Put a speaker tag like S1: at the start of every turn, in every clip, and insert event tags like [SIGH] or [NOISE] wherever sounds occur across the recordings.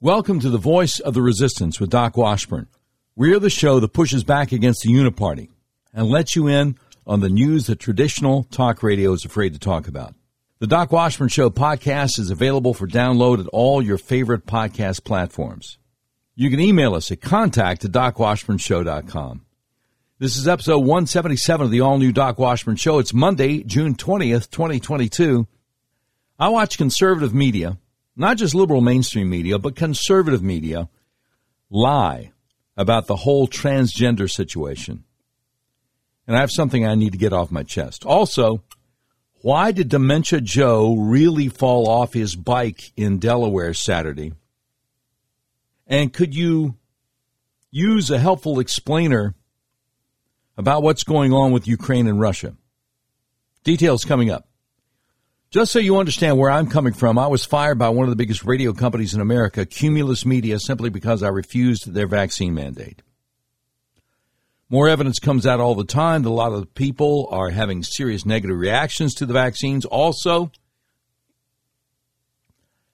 S1: Welcome to the Voice of the Resistance with Doc Washburn. We're the show that pushes back against the uniparty and lets you in on the news that traditional talk radio is afraid to talk about. The Doc Washburn Show podcast is available for download at all your favorite podcast platforms. You can email us at contact at docwashburnshow.com. This is episode 177 of the all new Doc Washburn Show. It's Monday, June 20th, 2022. I watch conservative media not just liberal mainstream media, but conservative media, lie about the whole transgender situation. And I have something I need to get off my chest. Also, why did Dementia Joe really fall off his bike in Delaware Saturday? And could you use a helpful explainer about what's going on with Ukraine and Russia? Details coming up. Just so you understand where I'm coming from, I was fired by one of the biggest radio companies in America, Cumulus Media, simply because I refused their vaccine mandate. More evidence comes out all the time that a lot of people are having serious negative reactions to the vaccines. Also,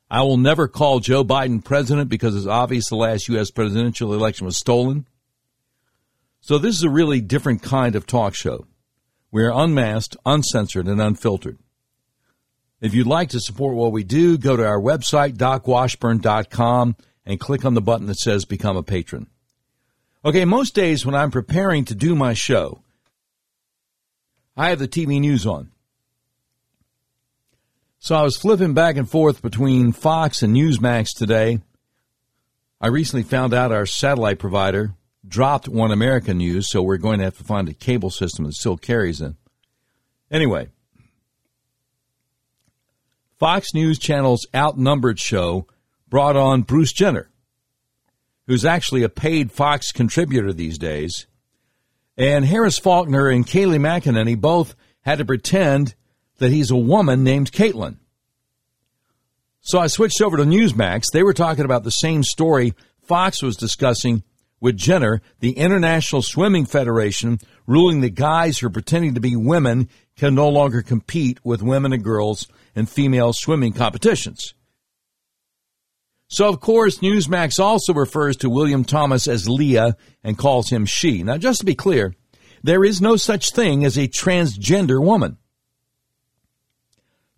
S1: I will never call Joe Biden president because it's obvious the last U.S. presidential election was stolen. So this is a really different kind of talk show. We are unmasked, uncensored, and unfiltered. If you'd like to support what we do, go to our website, docwashburn.com, and click on the button that says Become a Patron. Okay, most days when I'm preparing to do my show, I have the TV news on. So I was flipping back and forth between Fox and Newsmax today. I recently found out our satellite provider dropped One American News, so we're going to have to find a cable system that still carries it. Anyway, Fox News Channel's Outnumbered show brought on Bruce Jenner, who's actually a paid Fox contributor these days. And Harris Faulkner and Kayleigh McEnany both had to pretend that he's a woman named Caitlyn. So I switched over to Newsmax. They were talking about the same story Fox was discussing with Jenner, the International Swimming Federation ruling that guys who are pretending to be women can no longer compete with women and girls in female swimming competitions. So, of course, Newsmax also refers to William Thomas as Lia and calls him she. Now, just to be clear, there is no such thing as a transgender woman.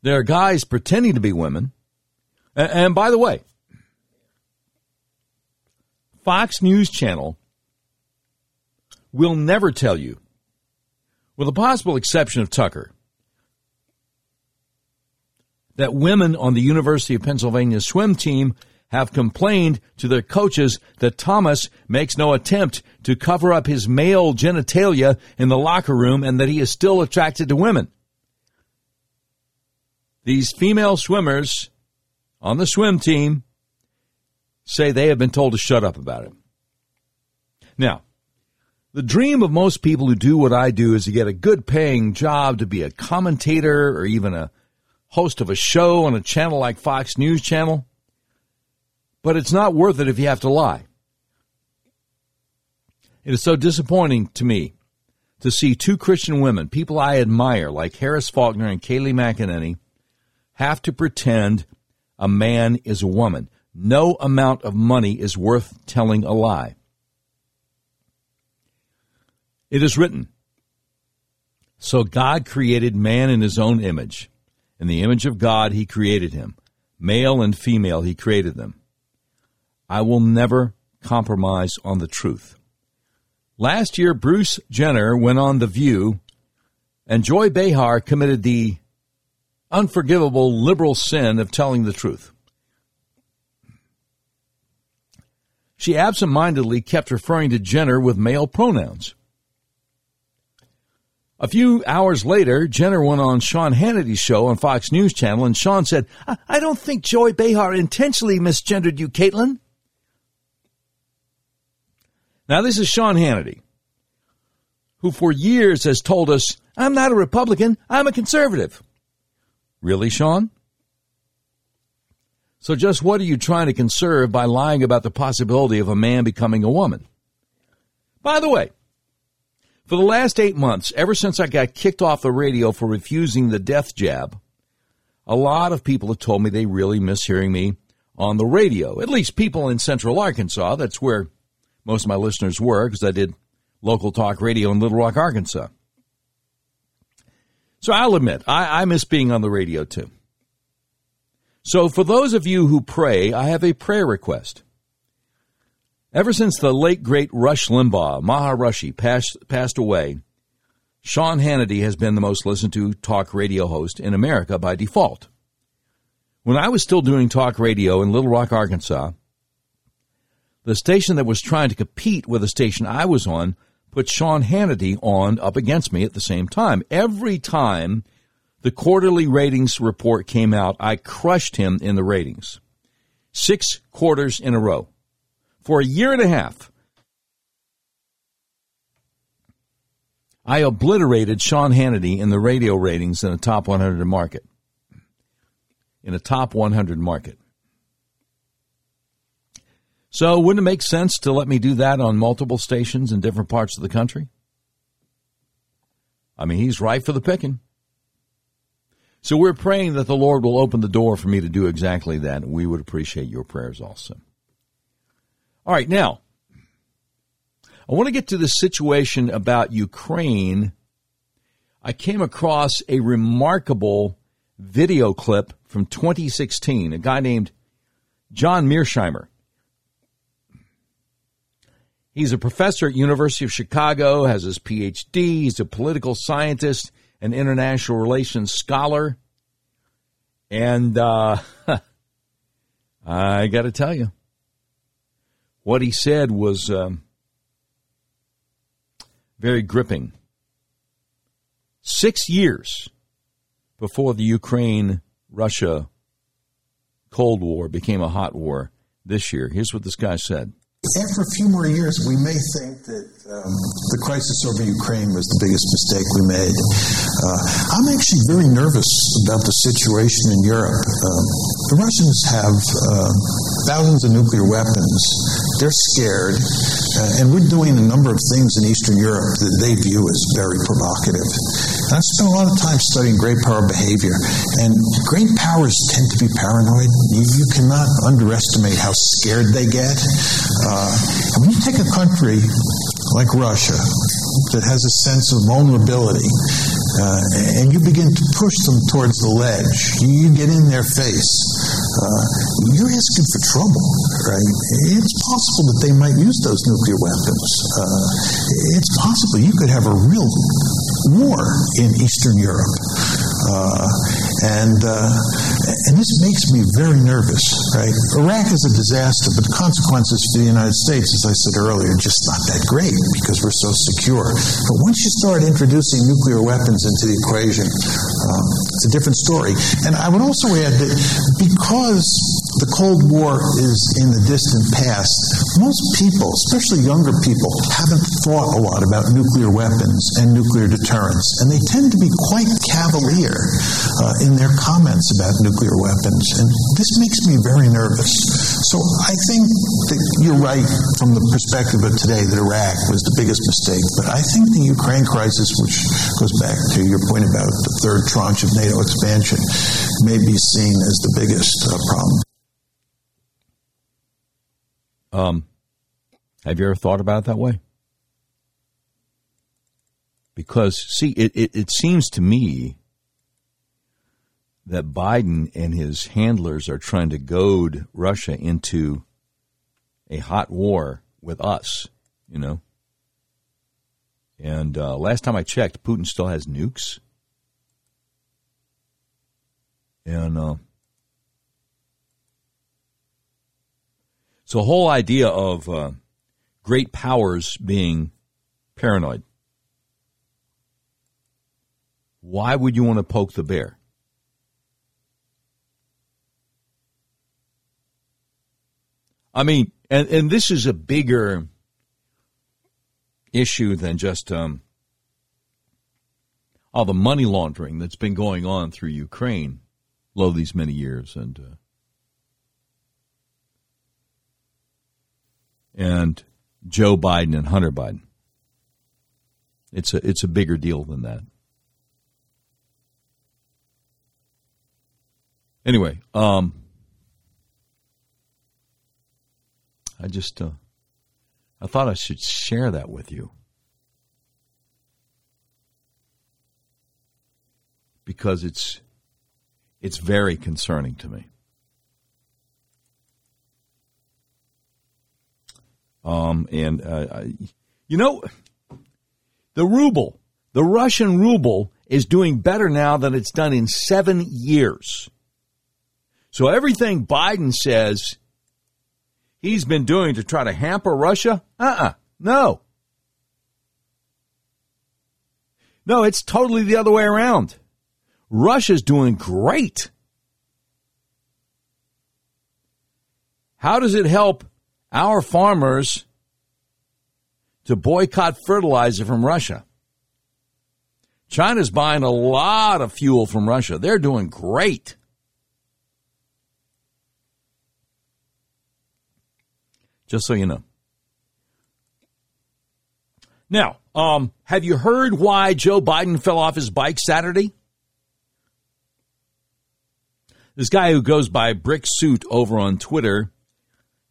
S1: There are guys pretending to be women. And by the way, Fox News Channel will never tell you, with the possible exception of Tucker, that women on the University of Pennsylvania swim team have complained to their coaches that Thomas makes no attempt to cover up his male genitalia in the locker room and that he is still attracted to women. These female swimmers on the swim team say they have been told to shut up about it. Now, the dream of most people who do what I do is to get a good paying job to be a commentator or even a host of a show on a channel like Fox News Channel, but it's not worth it if you have to lie. It is so disappointing to me to see two Christian women, people I admire, like Harris Faulkner and Kayleigh McEnany, have to pretend a man is a woman. No amount of money is worth telling a lie. It is written, So God created man in his own image. In the image of God, he created him. Male and female, he created them. I will never compromise on the truth. Last year, Bruce Jenner went on The View, and Joy Behar committed the unforgivable liberal sin of telling the truth. She absentmindedly kept referring to Jenner with male pronouns. A few hours later, Jenner went on Sean Hannity's show on Fox News Channel, and Sean said, I, don't think Joy Behar intentionally misgendered you, Caitlyn. Now, this is Sean Hannity, who for years has told us, I'm not a Republican, I'm a conservative. Really, Sean? So, just what are you trying to conserve by lying about the possibility of a man becoming a woman? By the way, for the last eight months, ever since I got kicked off the radio for refusing the death jab, a lot of people have told me they really miss hearing me on the radio. At least people in central Arkansas. That's where most of my listeners were because I did local talk radio in Little Rock, Arkansas. So I'll admit, I, I miss being on the radio too. So for those of you who pray, I have a prayer request. Ever since the late great Rush Limbaugh, Maha Rushie, passed, passed away, Sean Hannity has been the most listened to talk radio host in America by default. When I was still doing talk radio in Little Rock, Arkansas, the station that was trying to compete with the station I was on put Sean Hannity on up against me at the same time. Every time the quarterly ratings report came out, I crushed him in the ratings. Six quarters in a row. For a year and a half, I obliterated Sean Hannity in the radio ratings in a top 100 market in a top 100 market. So, wouldn't it make sense to let me do that on multiple stations in different parts of the country? I mean, he's right for the picking. So, we're praying that the Lord will open the door for me to do exactly that. We would appreciate your prayers also. All right, now, I want to get to the situation about Ukraine. I came across a remarkable video clip from 2016, a guy named John Mearsheimer. He's a professor at University of Chicago, has his PhD, he's a political scientist and international relations scholar. And uh, [LAUGHS] I got to tell you, what he said was um, very gripping. Six years before the Ukraine Russia Cold War became a hot war this year. Here's what this guy said.
S2: After a few more years, we may think that um, the crisis over Ukraine was the biggest mistake we made. Uh, I'm actually very nervous about the situation in Europe. Um, the Russians have uh, thousands of nuclear weapons. They're scared, uh, and we're doing a number of things in Eastern Europe that they view as very provocative. And I've spent a lot of time studying great power behavior, and great powers tend to be paranoid. You, you cannot underestimate how scared they get. Uh, when you take a country like Russia, that has a sense of vulnerability, uh, and you begin to push them towards the ledge. You, get in their face. Uh, you're asking for trouble, right? It's possible that they might use those nuclear weapons. Uh, it's possible you could have a real war in Eastern Europe. And uh, and this makes me very nervous. Right, Iraq is a disaster, but the consequences for the United States, as I said earlier, are just not that great because we're so secure. But once you start introducing nuclear weapons into the equation, um, it's a different story. And I would also add that because the Cold War is in the distant past, most people, especially younger people, haven't thought a lot about nuclear weapons and nuclear deterrence, and they tend to be quite cavalier uh, in their comments about nuclear weapons. And this makes me very nervous. So I think that you're right from the perspective of today that Iraq was the biggest mistake. But I think the Ukraine crisis, which goes back to your point about the third tranche of NATO expansion, may be seen as the biggest uh, problem.
S1: Um, have you ever thought about it that way? Because, see, it, it, it seems to me that Biden and his handlers are trying to goad Russia into a hot war with us, you know. And uh, last time I checked, Putin still has nukes. And uh, so the whole idea of uh, great powers being paranoid. Why would you want to poke the bear? I mean, and, and this is a bigger issue than just um, all the money laundering that's been going on through Ukraine lo these many years and uh, and Joe Biden and Hunter Biden. It's a it's a bigger deal than that. Anyway, um, I just, uh, I thought I should share that with you. Because it's, it's very concerning to me. Um, and, uh, you know, the ruble, the Russian ruble is doing better now than it's done in seven years. So everything Biden says he's been doing to try to hamper Russia, uh uh-uh, uh no. No, it's totally the other way around. Russia's doing great. How does it help our farmers to boycott fertilizer from Russia? China's buying a lot of fuel from Russia. They're doing great. Just so you know. Now, um, have you heard why Joe Biden fell off his bike Saturday? This guy who goes by Brick Suit over on Twitter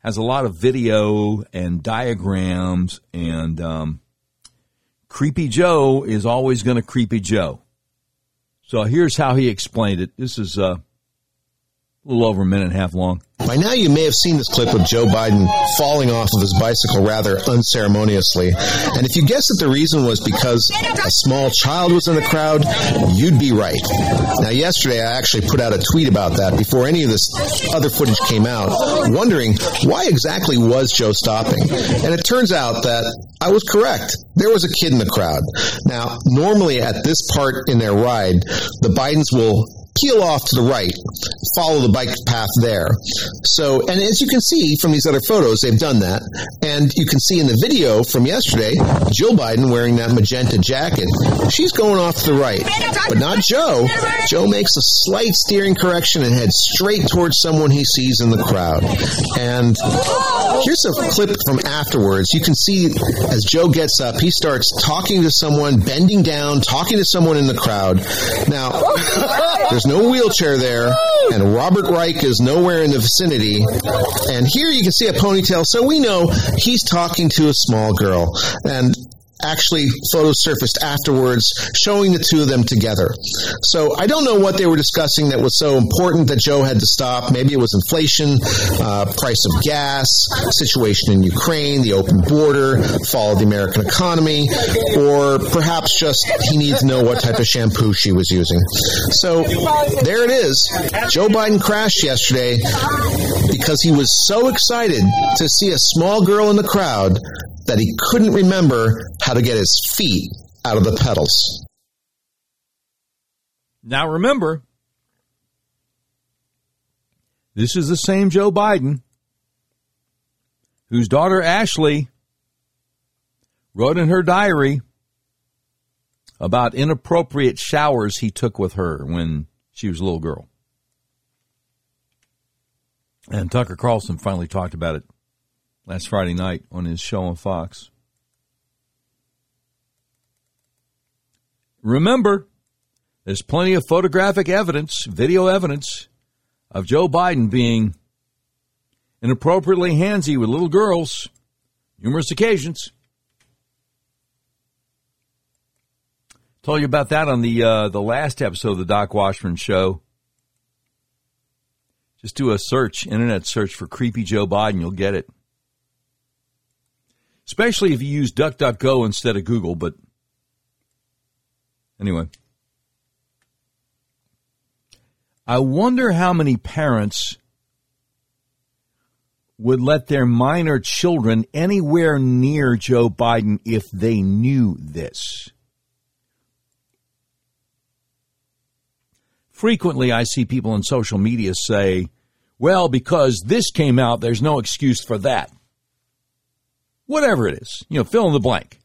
S1: has a lot of video and diagrams, and um, Creepy Joe is always going to Creepy Joe. So here's how he explained it. This is uh, a little over a minute and a half long.
S3: By now, you may have seen this clip of Joe Biden falling off of his bicycle rather unceremoniously. And if you guess that the reason was because a small child was in the crowd, you'd be right. Now, yesterday, I actually put out a tweet about that before any of this other footage came out, wondering why exactly was Joe stopping? And it turns out that I was correct. There was a kid in the crowd. Now, normally at this part in their ride, the Bidens will peel off to the right, follow the bike path there. So, and as you can see from these other photos, they've done that. And you can see in the video from yesterday, Jill Biden wearing that magenta jacket. She's going off to the right, but not Joe. Joe makes a slight steering correction and heads straight towards someone he sees in the crowd. And here's a clip from afterwards. You can see as Joe gets up, he starts talking to someone, bending down, talking to someone in the crowd. Now, [LAUGHS] there's there's no wheelchair there, and Robert Reich is nowhere in the vicinity. And here you can see a ponytail, so we know he's talking to a small girl. And actually photos surfaced afterwards showing the two of them together. So I don't know what they were discussing that was so important that Joe had to stop. Maybe it was inflation, uh, price of gas, situation in Ukraine, the open border, fall of the American economy, or perhaps just he needs to know what type of shampoo she was using. So there it is. Joe Biden crashed yesterday because he was so excited to see a small girl in the crowd that he couldn't remember how to get his feet out of the pedals.
S1: Now remember, this is the same Joe Biden whose daughter Ashley wrote in her diary about inappropriate showers he took with her when she was a little girl. And Tucker Carlson finally talked about it last Friday night on his show on Fox. Remember, there's plenty of photographic evidence, video evidence of Joe Biden being inappropriately handsy with little girls numerous occasions. Told you about that on the uh, the last episode of the Doc Washburn Show. Just do a search, internet search for creepy Joe Biden, you'll get it especially if you use DuckDuckGo instead of Google. But anyway, I wonder how many parents would let their minor children anywhere near Joe Biden if they knew this. Frequently, I see people on social media say, well, because this came out, there's no excuse for that whatever it is, you know, fill in the blank.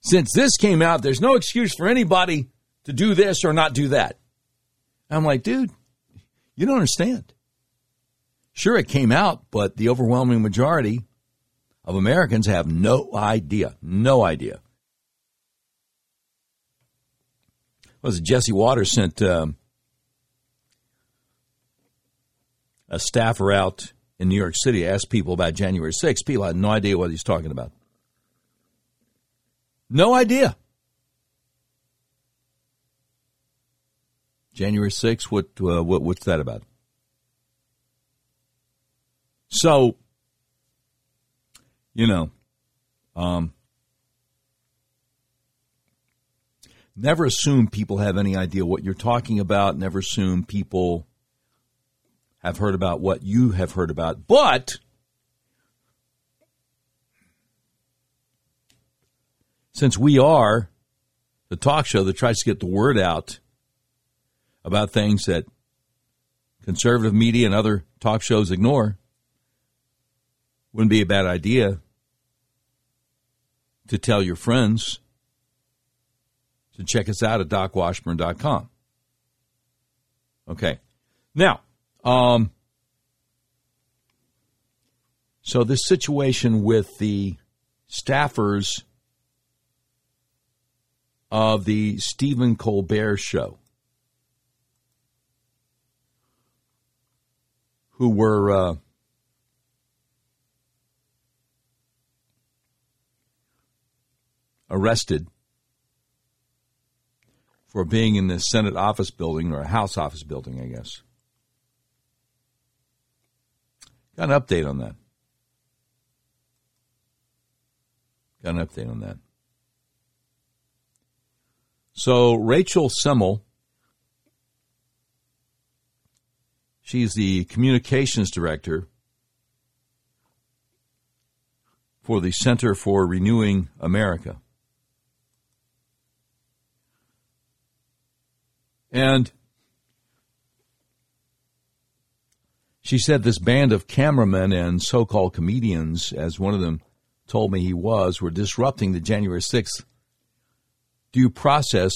S1: Since this came out, there's no excuse for anybody to do this or not do that. I'm like, dude, you don't understand. Sure, it came out, but the overwhelming majority of Americans have no idea. No idea. Was it Jesse Watters sent um, a staffer out in New York City, asked people about January 6th. People had no idea what he's talking about. No idea. January 6th, what, uh, what what's that about? So, you know, um, never assume people have any idea what you're talking about. Never assume people have heard about what you have heard about. But since we are the talk show that tries to get the word out about things that conservative media and other talk shows ignore, wouldn't be a bad idea to tell your friends to check us out at docwashburn.com. Okay. Now, um, so this situation with the staffers of the Stephen Colbert show who were uh, arrested for being in the Senate office building or a House office building, I guess. Got an update on that. Got an update on that. So Rachel Semmel, she's the communications director for the Center for Renewing America. And she said this band of cameramen and so called comedians, as one of them told me he was, were disrupting the January 6th due process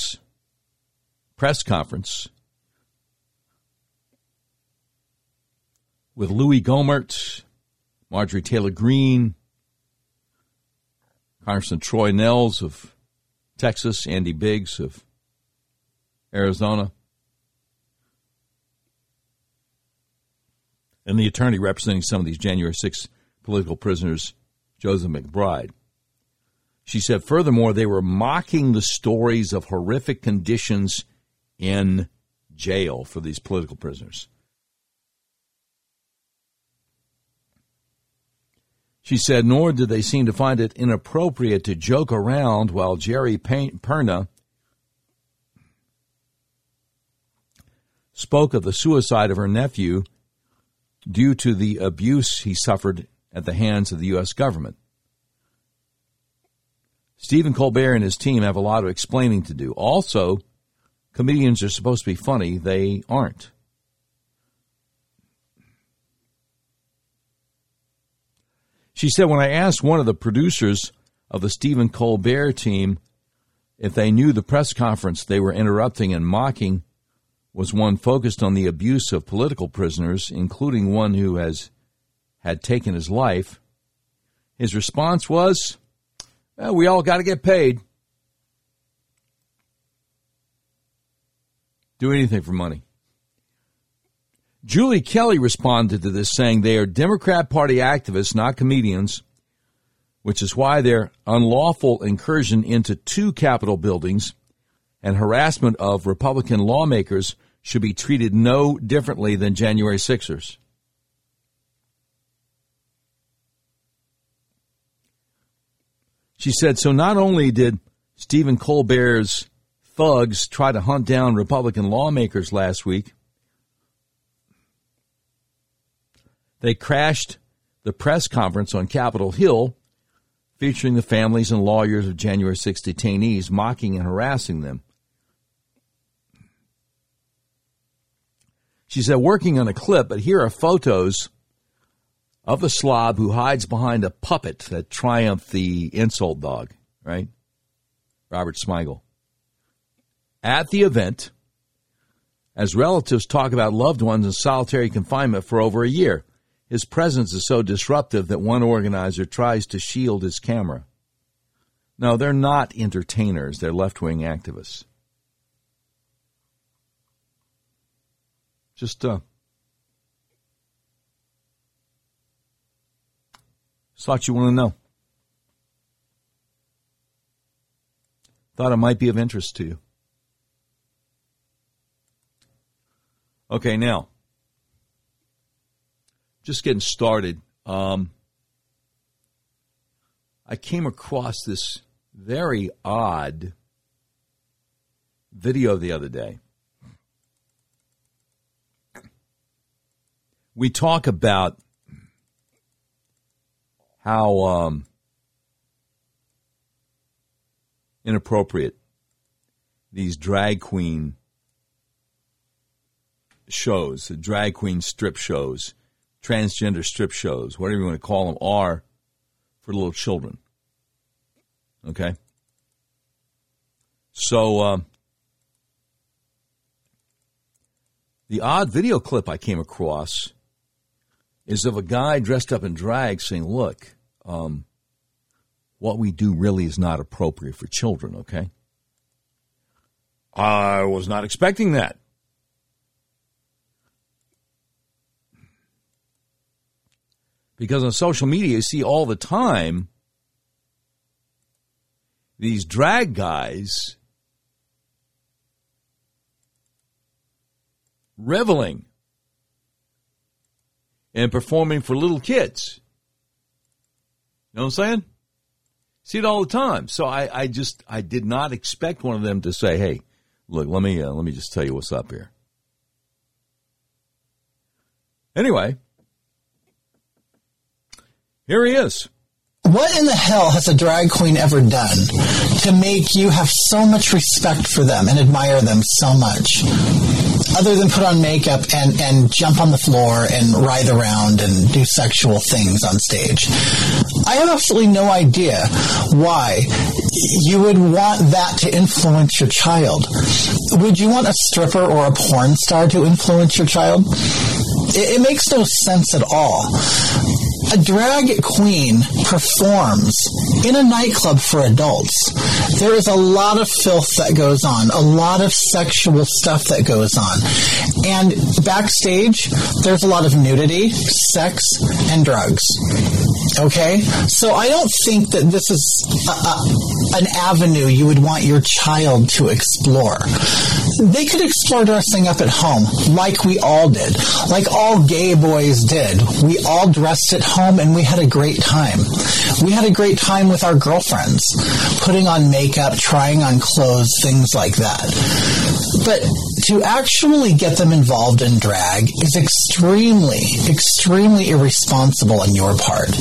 S1: press conference with Louis Gohmert, Marjorie Taylor Greene, Congressman Troy Nehls of Texas, Andy Biggs of Arizona. And the attorney representing some of these January 6 political prisoners, Joseph McBride. She said, furthermore, they were mocking the stories of horrific conditions in jail for these political prisoners. She said, nor did they seem to find it inappropriate to joke around while Geri Perna spoke of the suicide of her nephew due to the abuse he suffered at the hands of the U.S. government. Stephen Colbert and his team have a lot of explaining to do. Also, comedians are supposed to be funny, they aren't. She said, when I asked one of the producers of the Stephen Colbert team if they knew the press conference they were interrupting and mocking was one focused on the abuse of political prisoners, including one who has had taken his life. His response was, well, "We all got to get paid. Do anything for money." Julie Kelly responded to this saying they are Democrat Party activists, not comedians, which is why their unlawful incursion into two Capitol buildings and harassment of Republican lawmakers should be treated no differently than January Sixers. She said, so not only did Stephen Colbert's thugs try to hunt down Republican lawmakers last week, they crashed the press conference on Capitol Hill featuring the families and lawyers of January 6 detainees, mocking and harassing them. She said, working on a clip, but here are photos of the slob who hides behind a puppet that Triumph the insult dog, right? Robert Smigel. At the event, as relatives talk about loved ones in solitary confinement for over a year, his presence is so disruptive that one organizer tries to shield his camera. No, they're not entertainers, they're left wing activists. Just uh, Thought you want to know. Thought it might be of interest to you. Okay, now, just getting started. Um, I came across this very odd video the other day. We talk about how um, inappropriate these drag queen shows, the drag queen strip shows, transgender strip shows, whatever you want to call them, are for little children. Okay? So, um, the odd video clip I came across is of a guy dressed up in drag saying, Look, um, what we do really is not appropriate for children, okay? I was not expecting that. Because on social media, you see all the time these drag guys reveling and performing for little kids. You know what I'm saying? See it all the time. So I, I just I did not expect one of them to say, "Hey, look, let me uh, let me just tell you what's up here." Anyway, here he is.
S4: What in the hell has a drag queen ever done to make you have so much respect for them and admire them so much? Other than put on makeup and, and jump on the floor and writhe around and do sexual things on stage. I have absolutely no idea why you would want that to influence your child. Would you want a stripper or a porn star to influence your child? It, it makes no sense at all a drag queen performs in a nightclub for adults. There is a lot of filth that goes on, a lot of sexual stuff that goes on. And backstage, there's a lot of nudity, sex, and drugs. Okay? So I don't think that this is a, a, an avenue you would want your child to explore. They could explore dressing up at home, like we all did, like all gay boys did. We all dressed at home and we had a great time. We had a great time with our girlfriends, putting on makeup, trying on clothes, things like that. But to actually get them involved in drag is extremely, extremely irresponsible on your part.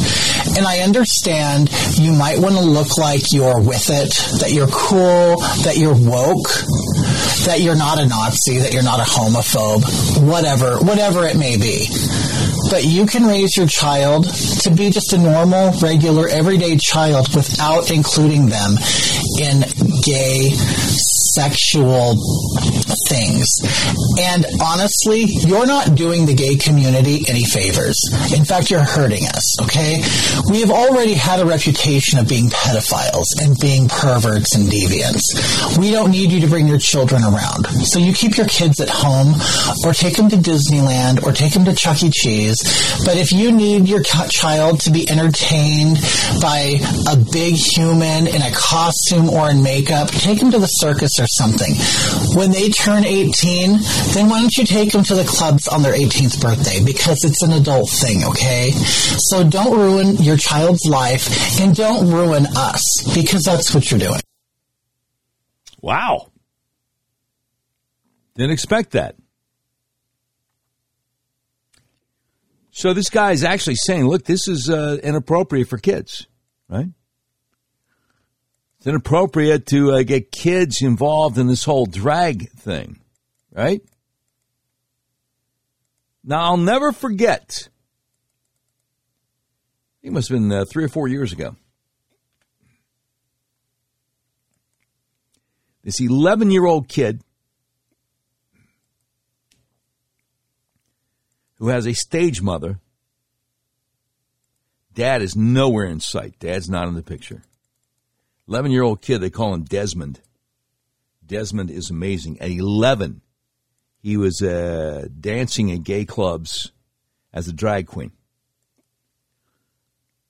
S4: And I understand you might want to look like you're with it, that you're cool, that you're woke, that you're not a Nazi, that you're not a homophobe, whatever, whatever it may be. But you can raise your child to be just a normal, regular, everyday child without including them in gay, sexual things. And honestly, you're not doing the gay community any favors. In fact, you're hurting us, okay? We have already had a reputation of being pedophiles and being perverts and deviants. We don't need you to bring your children around. So you keep your kids at home or take them to Disneyland or take them to Chuck E. Cheese. But if you need your child to be entertained by a big human in a costume or in makeup, take them to the circus or something. When they turn 18, then why don't you take them to the clubs on their 18th birthday? Because it's an adult thing, okay? So don't ruin your child's life and don't ruin us because that's what you're doing.
S1: Wow. Didn't expect that. So this guy is actually saying, look, this is uh, inappropriate for kids, right? It's inappropriate to uh, get kids involved in this whole drag thing, right? Now, I'll never forget. It must have been uh, three or four years ago. This 11 year old kid who has a stage mother. Dad is nowhere in sight. Dad's not in the picture. 11 year old kid, they call him Desmond. Desmond is amazing. At 11, he was uh, dancing in gay clubs as a drag queen.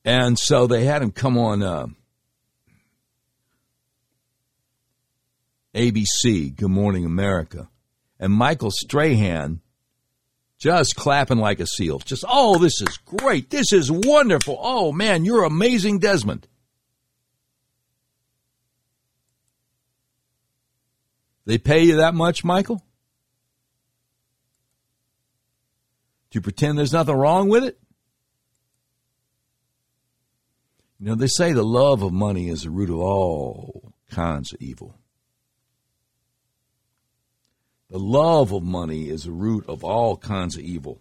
S1: And so they had him come on uh, ABC, Good Morning America. And Michael Strahan just clapping like a seal. Just, oh, this is great. This is wonderful. Oh, man, you're amazing, Desmond. They pay you that much, Michael? You pretend there's nothing wrong with it? You know, they say the love of money is the root of all kinds of evil. The love of money is the root of all kinds of evil.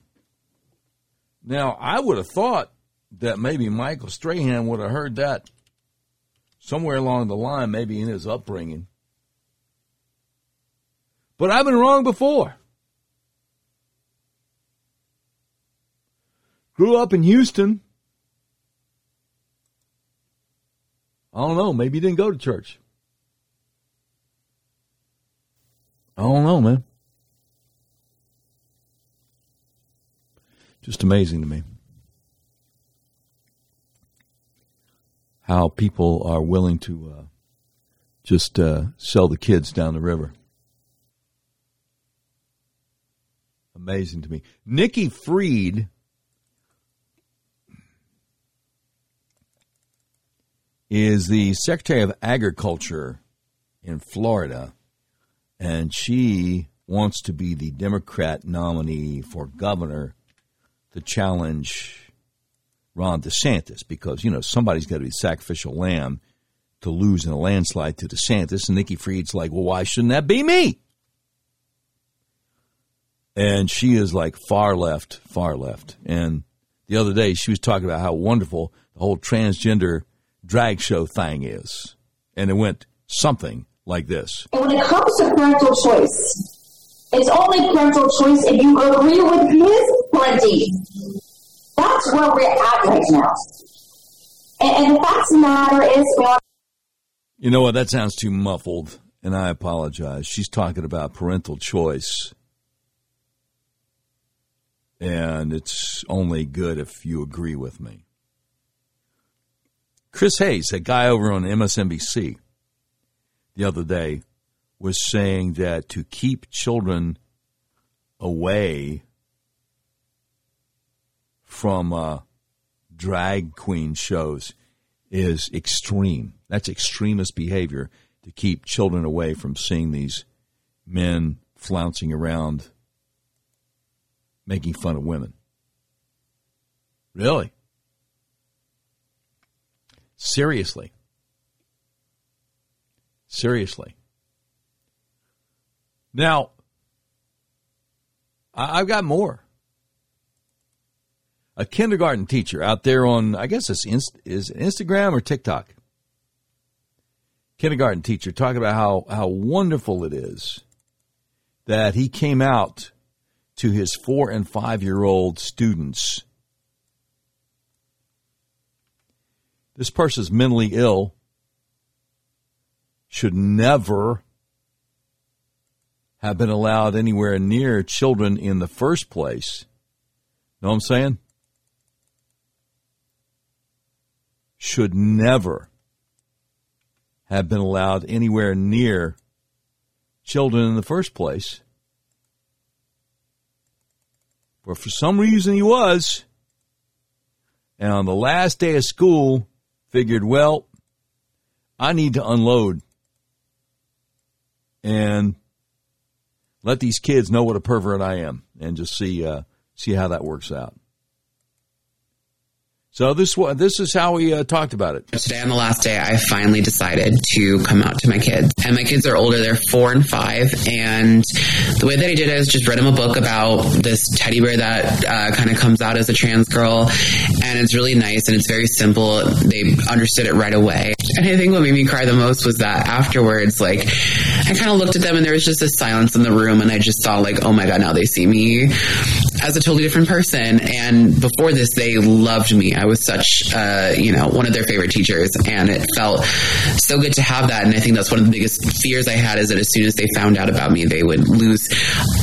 S1: Now, I would have thought that maybe Michael Strahan would have heard that somewhere along the line, maybe in his upbringing. But I've been wrong before. Grew up in Houston. I don't know. Maybe you didn't go to church. I don't know, man. Just amazing to me. How people are willing to uh, just uh, sell the kids down the river. Amazing to me. Nikki Fried is the Secretary of Agriculture in Florida, and she wants to be the Democrat nominee for governor to challenge Ron DeSantis because, you know, somebody's got to be sacrificial lamb to lose in a landslide to DeSantis. And Nikki Fried's like, well, why shouldn't that be me? And she is like far left, far left. And the other day she was talking about how wonderful the whole transgender drag show thing is. And it went something like this.
S5: And when it comes to parental choice, it's only parental choice if you agree with his plenty. That's where we're at right now. And, and the fact of the matter is,
S1: you know what? That sounds too muffled, and I apologize. She's talking about parental choice. And it's only good if you agree with me. Chris Hayes, a guy over on MSNBC the other day, was saying that to keep children away from uh, drag queen shows is extreme. That's extremist behavior to keep children away from seeing these men flouncing around making fun of women. Really? Seriously. Seriously. Now, I've got more. A kindergarten teacher out there on, I guess it's inst- is Instagram or TikTok. Kindergarten teacher talking about how, how wonderful it is that he came out to his four and five year old students. This person's mentally ill, should never have been allowed anywhere near children in the first place. Know what I'm saying? Should never have been allowed anywhere near children in the first place. But for some reason he was. And on the last day of school, figured, well, I need to unload and let these kids know what a pervert I am and just see uh, see how that works out. So this this is how we uh, talked about it.
S6: Today on the last day, I finally decided to come out to my kids, and my kids are older; they're four and five. And the way that I did it is just read them a book about this teddy bear that uh, kind of comes out as a trans girl, and it's really nice and it's very simple. They understood it right away. And I think what made me cry the most was that afterwards, like I kind of looked at them and there was just a silence in the room, and I just saw like, oh my god, now they see me as a totally different person. And before this, they loved me. Was such, uh, you know, one of their favorite teachers, and it felt so good to have that. And I think that's one of the biggest fears I had is that as soon as they found out about me, they would lose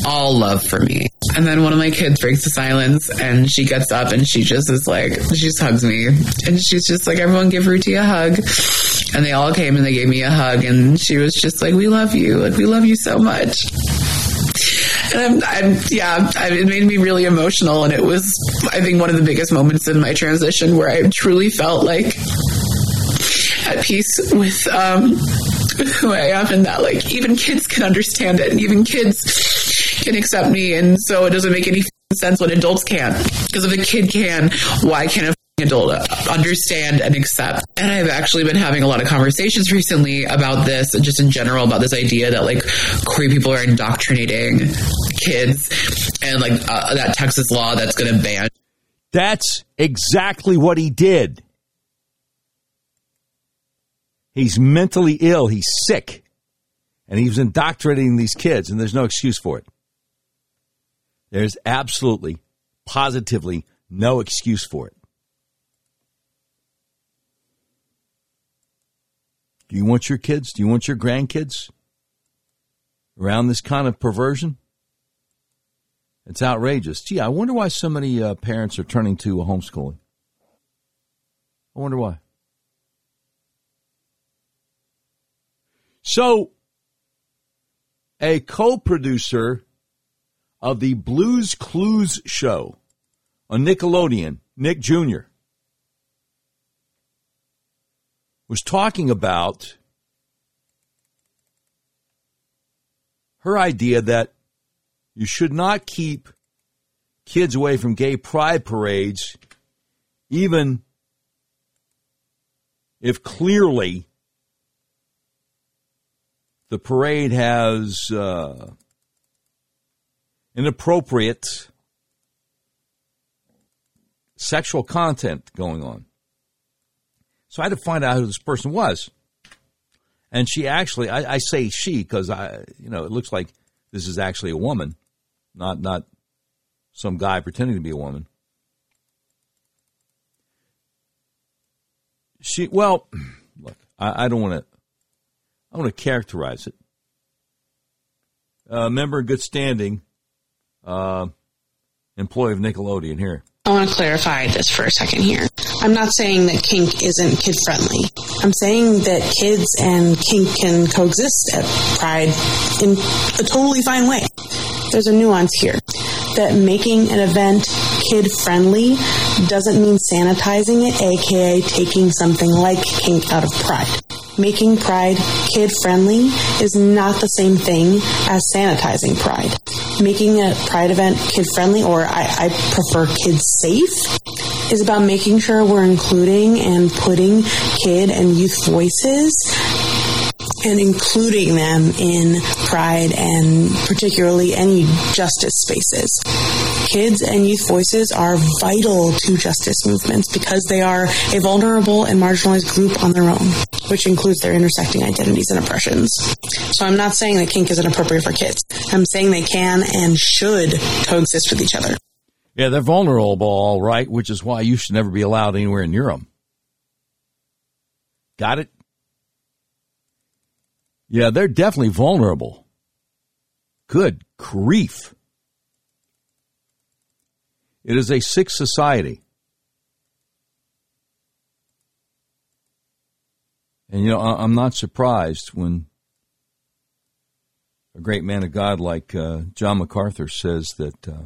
S6: all love for me. And then one of my kids breaks the silence and she gets up and she just is like, she just hugs me. And she's just like, everyone give Ruti a hug. And they all came and they gave me a hug. And she was just like, we love you. Like, we love you so much. And I'm, I'm, yeah, it made me really emotional. And it was, I think, one of the biggest moments in my transition where I truly felt like at peace with um, who I am and that like even kids can understand it and even kids can accept me. And so it doesn't make any sense when adults can't. Because if a kid can, why can't a adult understand and accept. And I've actually been having a lot of conversations recently about this, just in general, about this idea that like queer people are indoctrinating kids and like uh, that Texas law that's going to ban.
S1: That's exactly what he did. He's mentally ill. He's sick. And he was indoctrinating these kids, and there's no excuse for it. There's absolutely, positively no excuse for it. Do you want your kids? Do you want your grandkids around this kind of perversion? It's outrageous. Gee, I wonder why so many uh, parents are turning to homeschooling. I wonder why. So, a co producer of the Blues Clues show on Nickelodeon, Nick Jr., was talking about her idea that you should not keep kids away from gay pride parades, even if clearly the parade has uh, inappropriate sexual content going on. So I had to find out who this person was. And she actually, I, I say she because I, you know, it looks like this is actually a woman, not not some guy pretending to be a woman. She, well, [CLEARS THROAT] look, I, I don't want to I want to characterize it. Uh, member in good standing, uh, employee of Nickelodeon here.
S7: I want to clarify this for a second here. I'm not saying that kink isn't kid friendly. I'm saying that kids and kink can coexist at Pride in a totally fine way. There's a nuance here that making an event kid friendly doesn't mean sanitizing it, aka taking something like kink out of Pride making Pride kid friendly is not the same thing as sanitizing Pride. Making a Pride event kid friendly, or I, I prefer kids safe, is about making sure we're including and putting kid and youth voices and including them in pride and particularly any justice spaces. Kids and youth voices are vital to justice movements because they are a vulnerable and marginalized group on their own, which includes their intersecting identities and oppressions. So I'm not saying that kink isn't appropriate for kids. I'm saying they can and should coexist with each other.
S1: Yeah, they're vulnerable, all right, which is why you should never be allowed anywhere near them. Got it? Yeah, they're definitely vulnerable. Good grief. It is a sick society. And, you know, I'm not surprised when a great man of God like uh, John MacArthur says that uh,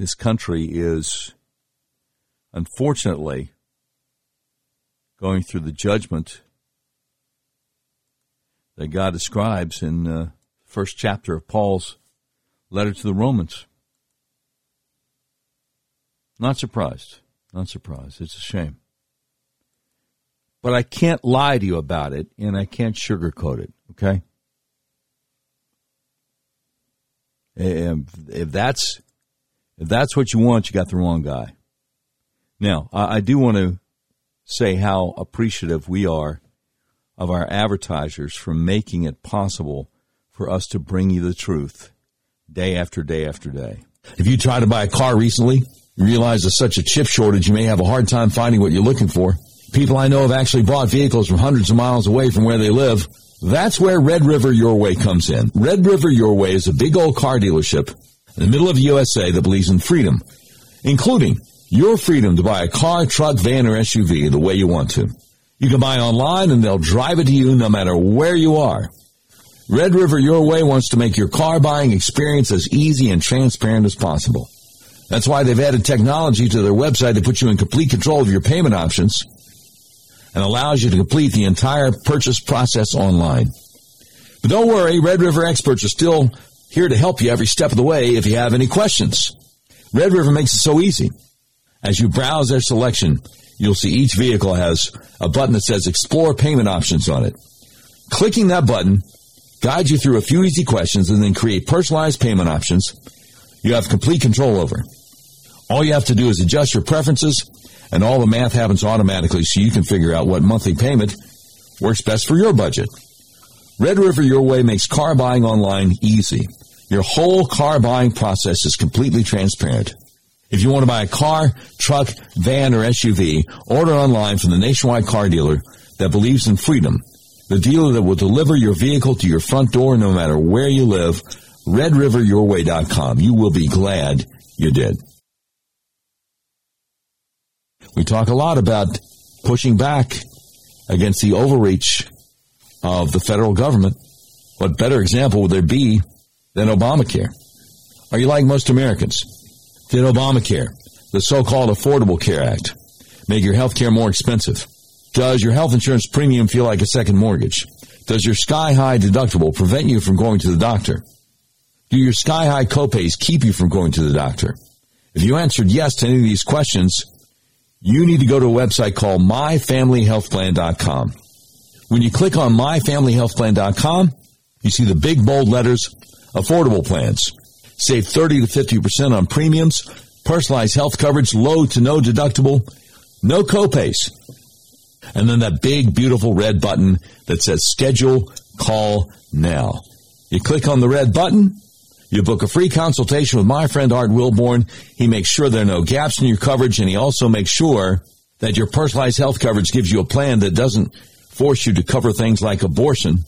S1: this country is, unfortunately, going through the judgment that God describes in the uh, first chapter of Paul's letter to the Romans. Not surprised. Not surprised. It's a shame. But I can't lie to you about it and I can't sugarcoat it, okay? If, if that's if that's what you want, you got the wrong guy. Now, I, I do want to say how appreciative we are of our advertisers for making it possible for us to bring you the truth day after day after day. If you tried to buy a car recently, you realize there's such a chip shortage, you may have a hard time finding what you're looking for. People I know have actually bought vehicles from hundreds of miles away from where they live. That's where Red River Your Way comes in. Red River Your Way is a big old car dealership in the middle of the USA that believes in freedom, including your freedom to buy a car, truck, van, or SUV the way you want to. You can buy online and they'll drive it to you no matter where you are. Red River Your Way wants to make your car buying experience as easy and transparent as possible. That's why they've added technology to their website to put you in complete control of your payment options and allows you to complete the entire purchase process online. But don't worry, Red River experts are still here to help you every step of the way if you have any questions. Red River makes it so easy. As you browse their selection, you'll see each vehicle has a button that says explore payment options on it. Clicking that button guides you through a few easy questions and then create personalized payment options you have complete control over. All you have to do is adjust your preferences and all the math happens automatically so you can figure out what monthly payment works best for your budget. Red River Your Way makes car buying online easy. Your whole car buying process is completely transparent. If you want to buy a car, truck, van, or SUV, order online from the nationwide car dealer that believes in freedom. The dealer that will deliver your vehicle to your front door no matter where you live. RedRiverYourWay.com. You will be glad you did. We talk a lot about pushing back against the overreach of the federal government. What better example would there be than Obamacare? Are you like most Americans? Did Obamacare, the so-called Affordable Care Act, make your health care more expensive? Does your health insurance premium feel like a second mortgage? Does your sky high deductible prevent you from going to the doctor? Do your sky high copays keep you from going to the doctor? If you answered yes to any of these questions, you need to go to a website called myfamilyhealthplan.com. When you click on myfamilyhealthplan.com, you see the big bold letters, affordable plans. Save 30 to 50% on premiums, personalized health coverage, low to no deductible, no copays. And then that big, beautiful red button that says schedule call now. You click on the red button, you book a free consultation with my friend Art Wilborn. He makes sure there are no gaps in your coverage and he also makes sure that your personalized health coverage gives you a plan that doesn't force you to cover things like abortion,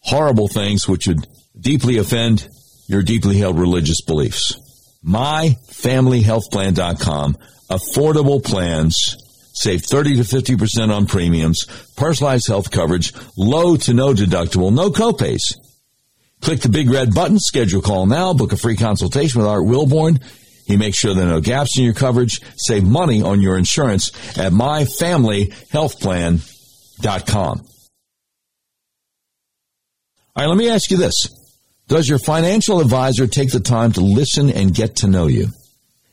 S1: horrible things which would deeply offend your deeply held religious beliefs. MyFamilyHealthPlan.com. Affordable plans. Save 30 to 50% on premiums, personalized health coverage, low to no deductible, no copays. Click the big red button, schedule a call now, book a free consultation with Art Wilborn. He makes sure there are no gaps in your coverage. Save money on your insurance at myfamilyhealthplan.com. All right, let me ask you this. Does your financial advisor take the time to listen and get to know you?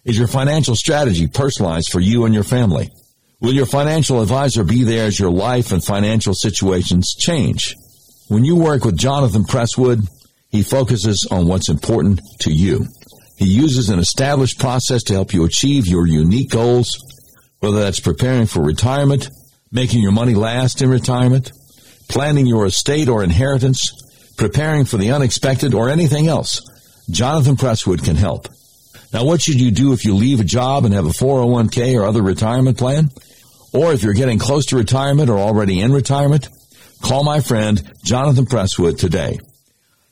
S1: Is your financial strategy personalized for you and your family? Will your financial advisor be there as your life and financial situations change? When you work with Jonathan Presswood, he focuses on what's important to you. He uses an established process to help you achieve your unique goals, whether that's preparing for retirement, making your money last in retirement, planning your estate or inheritance, preparing for the unexpected, or anything else. Jonathan Presswood can help. Now, what should you do if you leave a job and have a 401k or other retirement plan? Or if you're getting close to retirement or already in retirement? Call my friend Jonathan Presswood today.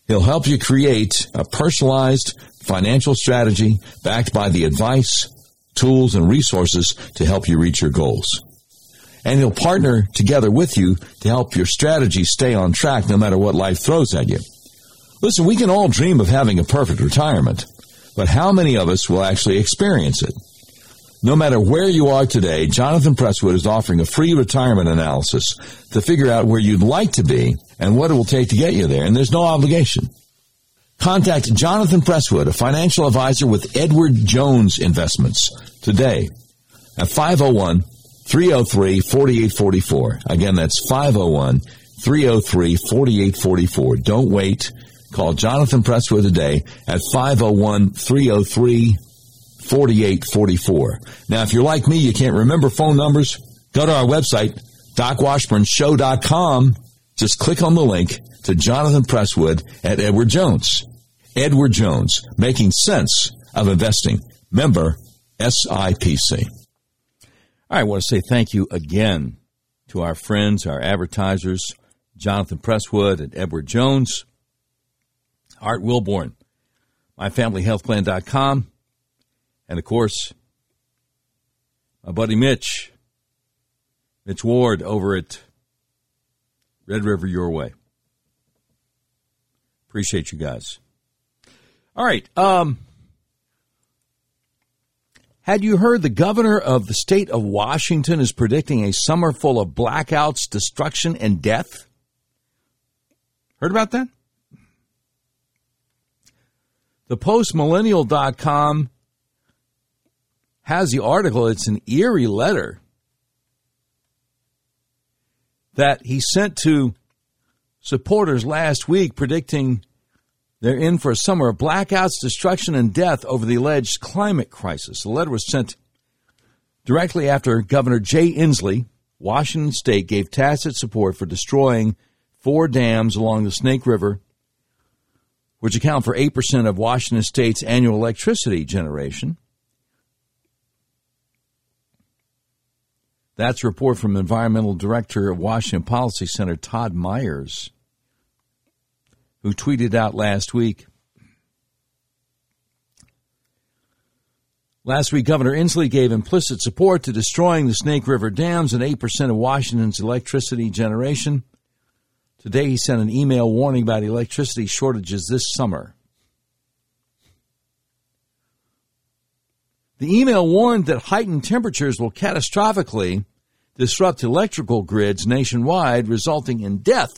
S1: He'll help you create a personalized financial strategy backed by the advice, tools, and resources to help you reach your goals. And he'll partner together with you to help your strategy stay on track no matter what life throws at you. Listen, we can all dream of having a perfect retirement, but how many of us will actually experience it? No matter where you are today, Jonathan Presswood is offering a free retirement analysis to figure out where you'd like to be and what it will take to get you there, and there's no obligation. Contact Jonathan Presswood, a financial advisor with Edward Jones Investments, today at 501 303 4844. Again, that's 501 303 4844. Don't wait. Call Jonathan Presswood today at 501 303 4844. Now, if you're like me, you can't remember phone numbers, go to our website, docwashburnshow.com. Just click on the link to Jonathan Presswood at Edward Jones. Edward Jones, making sense of investing. Member SIPC. I want to say thank you again to our friends, our advertisers, Jonathan Presswood and Edward Jones, Art Wilborn, myfamilyhealthplan.com, and of course, my buddy Mitch, Mitch Ward over at Red River Your Way. Appreciate you guys. All right. Um, had you heard the governor of the state of Washington is predicting a summer full of blackouts, destruction, and death? Heard about that? The postmillennial.com has the article. It's an eerie letter that he sent to supporters last week predicting they're in for a summer of blackouts, destruction, and death over the alleged climate crisis. The letter was sent directly after Governor Jay Inslee, Washington State, gave tacit support for destroying four dams along the Snake River, which account for 8% of Washington State's annual electricity generation. That's a report from Environmental Director of Washington Policy Center, Todd Myers who tweeted out last week. Last week, Governor Inslee gave implicit support to destroying the Snake River dams and 8% of Washington's electricity generation. Today, he sent an email warning about electricity shortages this summer. The email warned that heightened temperatures will catastrophically disrupt electrical grids nationwide, resulting in death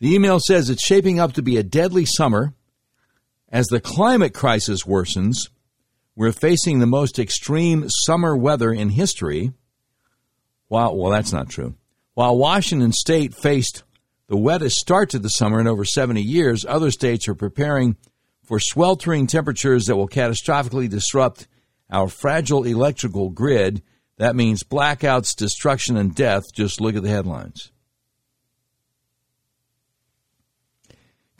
S1: The email says it's shaping up to be a deadly summer. As the climate crisis worsens, we're facing the most extreme summer weather in history. While, well, that's not true. While Washington state faced the wettest start to the summer in over 70 years, other states are preparing for sweltering temperatures that will catastrophically disrupt our fragile electrical grid. That means blackouts, destruction, and death. Just look at the headlines.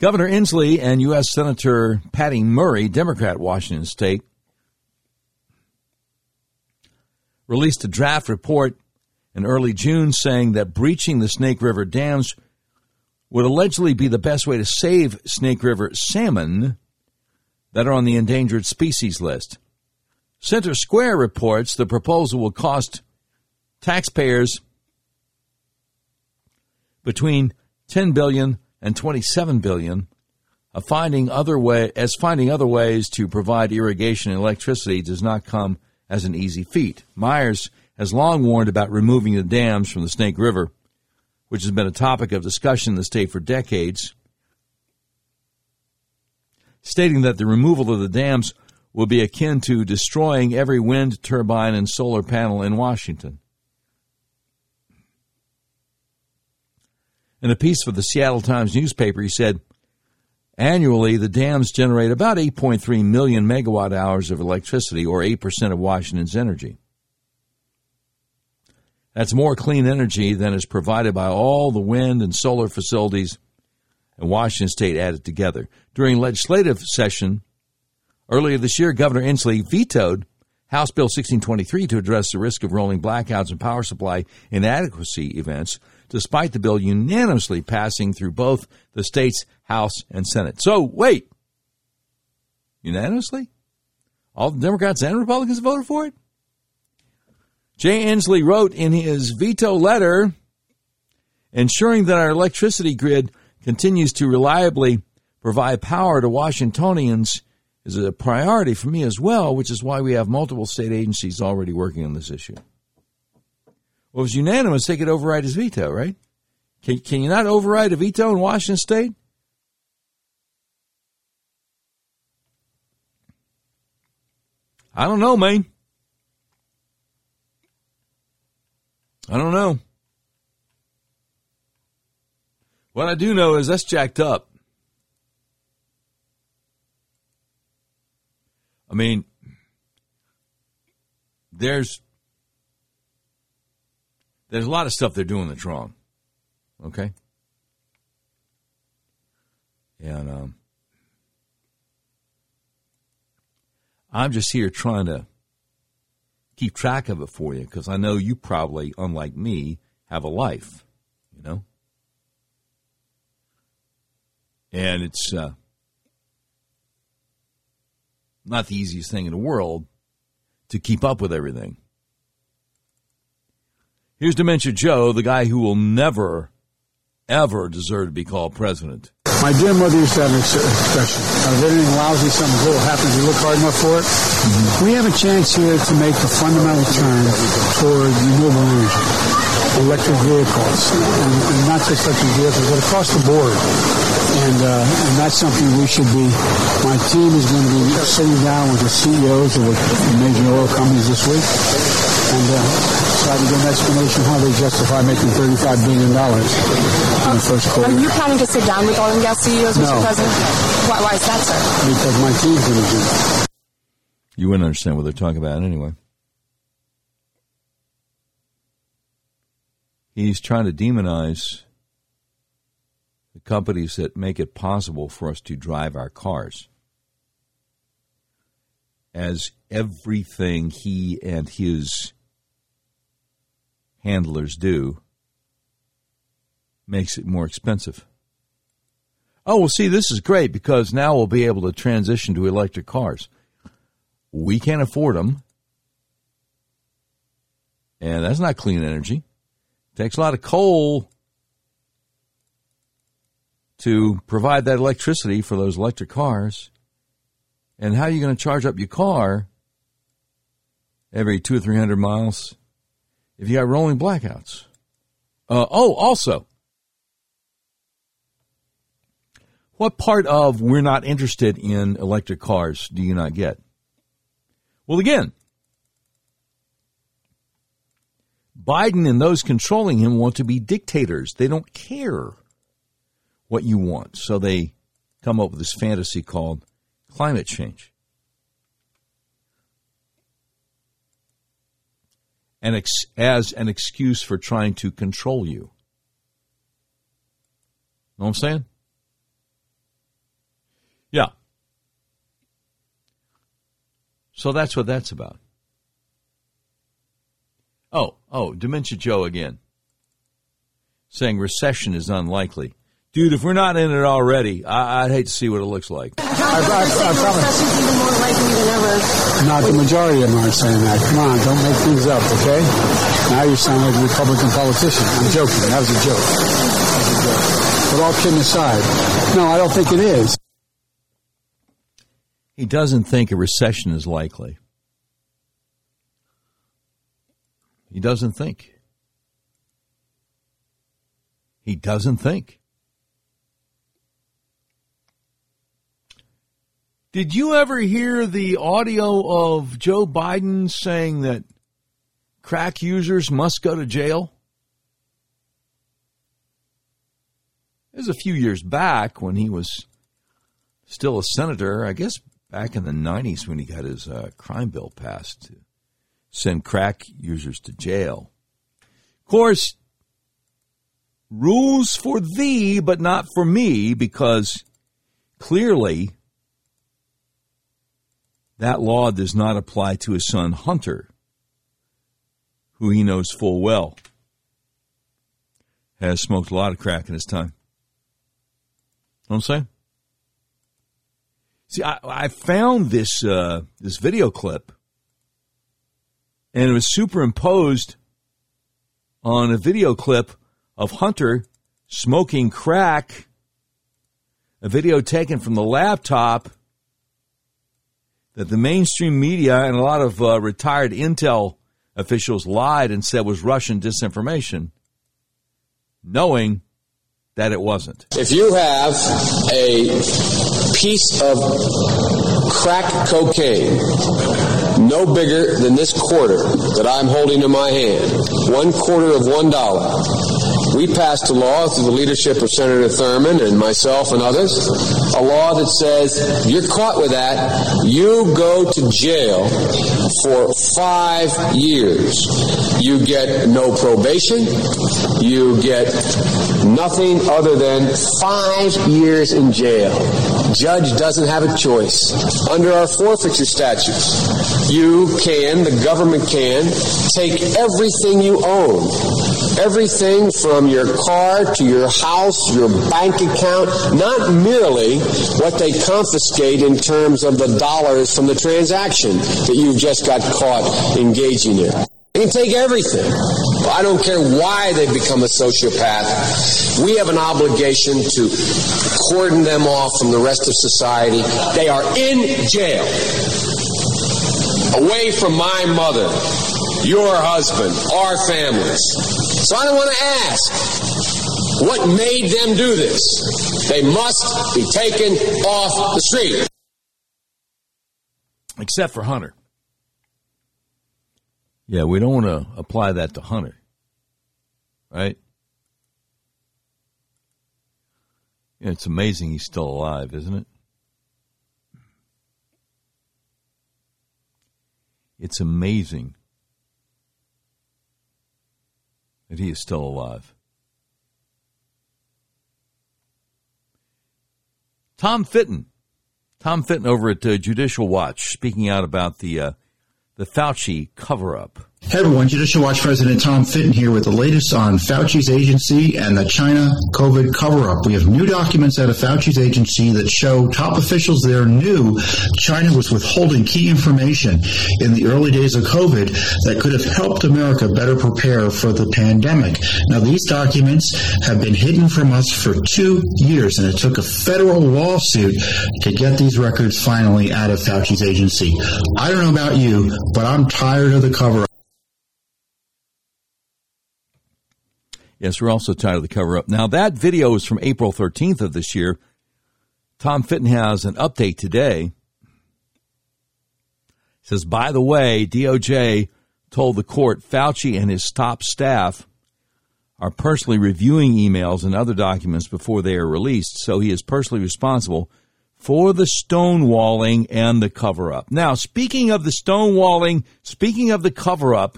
S1: Governor Inslee and U.S. Senator Patty Murray, Democrat, Washington State, released a draft report in early June saying that breaching the Snake River dams would allegedly be the best way to save Snake River salmon that are on the endangered species list. Center Square reports the proposal will cost taxpayers between 10 billion and 27 billion of finding other way as finding other ways to provide irrigation and electricity does not come as an easy feat. Myers has long warned about removing the dams from the Snake River, which has been a topic of discussion in the state for decades, stating that the removal of the dams will be akin to destroying every wind turbine and solar panel in Washington. In a piece for the Seattle Times newspaper, he said, Annually, the dams generate about 8.3 million megawatt hours of electricity, or 8% of Washington's energy. That's more clean energy than is provided by all the wind and solar facilities in Washington state added together. During legislative session earlier this year, Governor Inslee vetoed House Bill 1623 to address the risk of rolling blackouts and power supply inadequacy events despite the bill unanimously passing through both the state's House and Senate. So, wait. Unanimously? All the Democrats and Republicans voted for it? Jay Inslee wrote in his veto letter ensuring that our electricity grid continues to reliably provide power to Washingtonians is a priority for me as well, which is why we have multiple state agencies already working on this issue. Well, it was unanimous they could override his veto, right? Can, can you not override a veto in Washington state? I don't know, man. I don't know. What I do know is that's jacked up. I mean, there's there's a lot of stuff they're doing that's wrong. Okay? And um, I'm just here trying to keep track of it for you because I know you probably, unlike me, have a life, you know? And it's uh, not the easiest thing in the world to keep up with everything. Here's Dementia Joe, the guy who will never, ever deserve to be called president.
S8: My dear mother used to have an expression. If anything lousy, something good happens, you look hard enough for it. Mm-hmm. We have a chance here to make a fundamental turn toward renewable energy, electric vehicles, and, and not just electric vehicles, but across the board. And, uh, and that's something we should be. My team is going to be sitting down with the CEOs of the major oil companies this week and uh, try to get an explanation how they justify making $35 billion in the first quarter.
S9: Are you planning to sit down with oil and gas CEOs, Mr.
S8: No.
S9: President? Why, why is that, sir?
S8: Because my team's going to do it.
S1: You wouldn't understand what they're talking about anyway. He's trying to demonize the companies that make it possible for us to drive our cars as everything he and his handlers do makes it more expensive. Oh, well, see, this is great because now we'll be able to transition to electric cars. We can't afford them. And that's not clean energy. It takes a lot of coal to provide that electricity for those electric cars. And how are you going to charge up your car every two or three hundred miles if you got rolling blackouts? Uh, oh, also, what part of we're not interested in electric cars do you not get? Well, again, Biden and those controlling him want to be dictators. They don't care what you want. So they come up with this fantasy called climate change. And ex- as an excuse for trying to control you. Know what I'm saying? Yeah. So that's what that's about. Oh, oh, Dementia Joe again. Saying recession is unlikely. Dude, if we're not in it already, I, would hate to see what it looks like.
S8: I, I, I promise. Not the majority of them aren't saying that. Come on, don't make things up, okay? Now you sound like a Republican politician. I'm joking. That was a joke. That was a joke. But all kidding aside, no, I don't think it is.
S1: He doesn't think a recession is likely. He doesn't think. He doesn't think. Did you ever hear the audio of Joe Biden saying that crack users must go to jail? It was a few years back when he was still a senator, I guess back in the 90s when he got his uh, crime bill passed to send crack users to jail. Of course, rules for thee, but not for me, because clearly that law does not apply to his son Hunter, who he knows full well has smoked a lot of crack in his time. What I'm saying? See, I, I found this uh, this video clip, and it was superimposed on a video clip of Hunter smoking crack. A video taken from the laptop that the mainstream media and a lot of uh, retired intel officials lied and said was Russian disinformation, knowing that it wasn't.
S10: If you have a piece of crack cocaine no bigger than this quarter that I'm holding in my hand, one quarter of one dollar, we passed a law through the leadership of Senator Thurmond and myself and others, a law that says if you're caught with that, you go to jail for five years. You get no probation. You get nothing other than five years in jail. judge doesn't have a choice. Under our forfeiture statutes, you can, the government can, take everything you own. Everything from your car to your house, your bank account, not merely what they confiscate in terms of the dollars from the transaction that you've just got caught engaging in. They can take everything. I don't care why they've become a sociopath. We have an obligation to cordon them off from the rest of society. They are in jail. Away from my mother, your husband, our families. So I don't want to ask what made them do this. They must be taken off the street.
S1: Except for Hunter. Yeah, we don't want to apply that to Hunter. Right? It's amazing he's still alive, isn't it? It's amazing that he is still alive. Tom Fitton. Tom Fitton over at uh, Judicial Watch speaking out about the uh, the Fauci cover up.
S11: Hey everyone, Judicial Watch President Tom Fitton here with the latest on Fauci's agency and the China COVID cover up. We have new documents out of Fauci's agency that show top officials there knew China was withholding key information in the early days of COVID that could have helped America better prepare for the pandemic. Now, these documents have been hidden from us for two years, and it took a federal lawsuit to get these records finally out of Fauci's agency. I don't know about you, but I'm tired of the cover up.
S1: Yes, we're also tired of the cover up. Now, that video is from April 13th of this year. Tom Fitton has an update today. He says, by the way, DOJ told the court Fauci and his top staff are personally reviewing emails and other documents before they are released, so he is personally responsible for the stonewalling and the cover up. Now, speaking of the stonewalling, speaking of the cover up,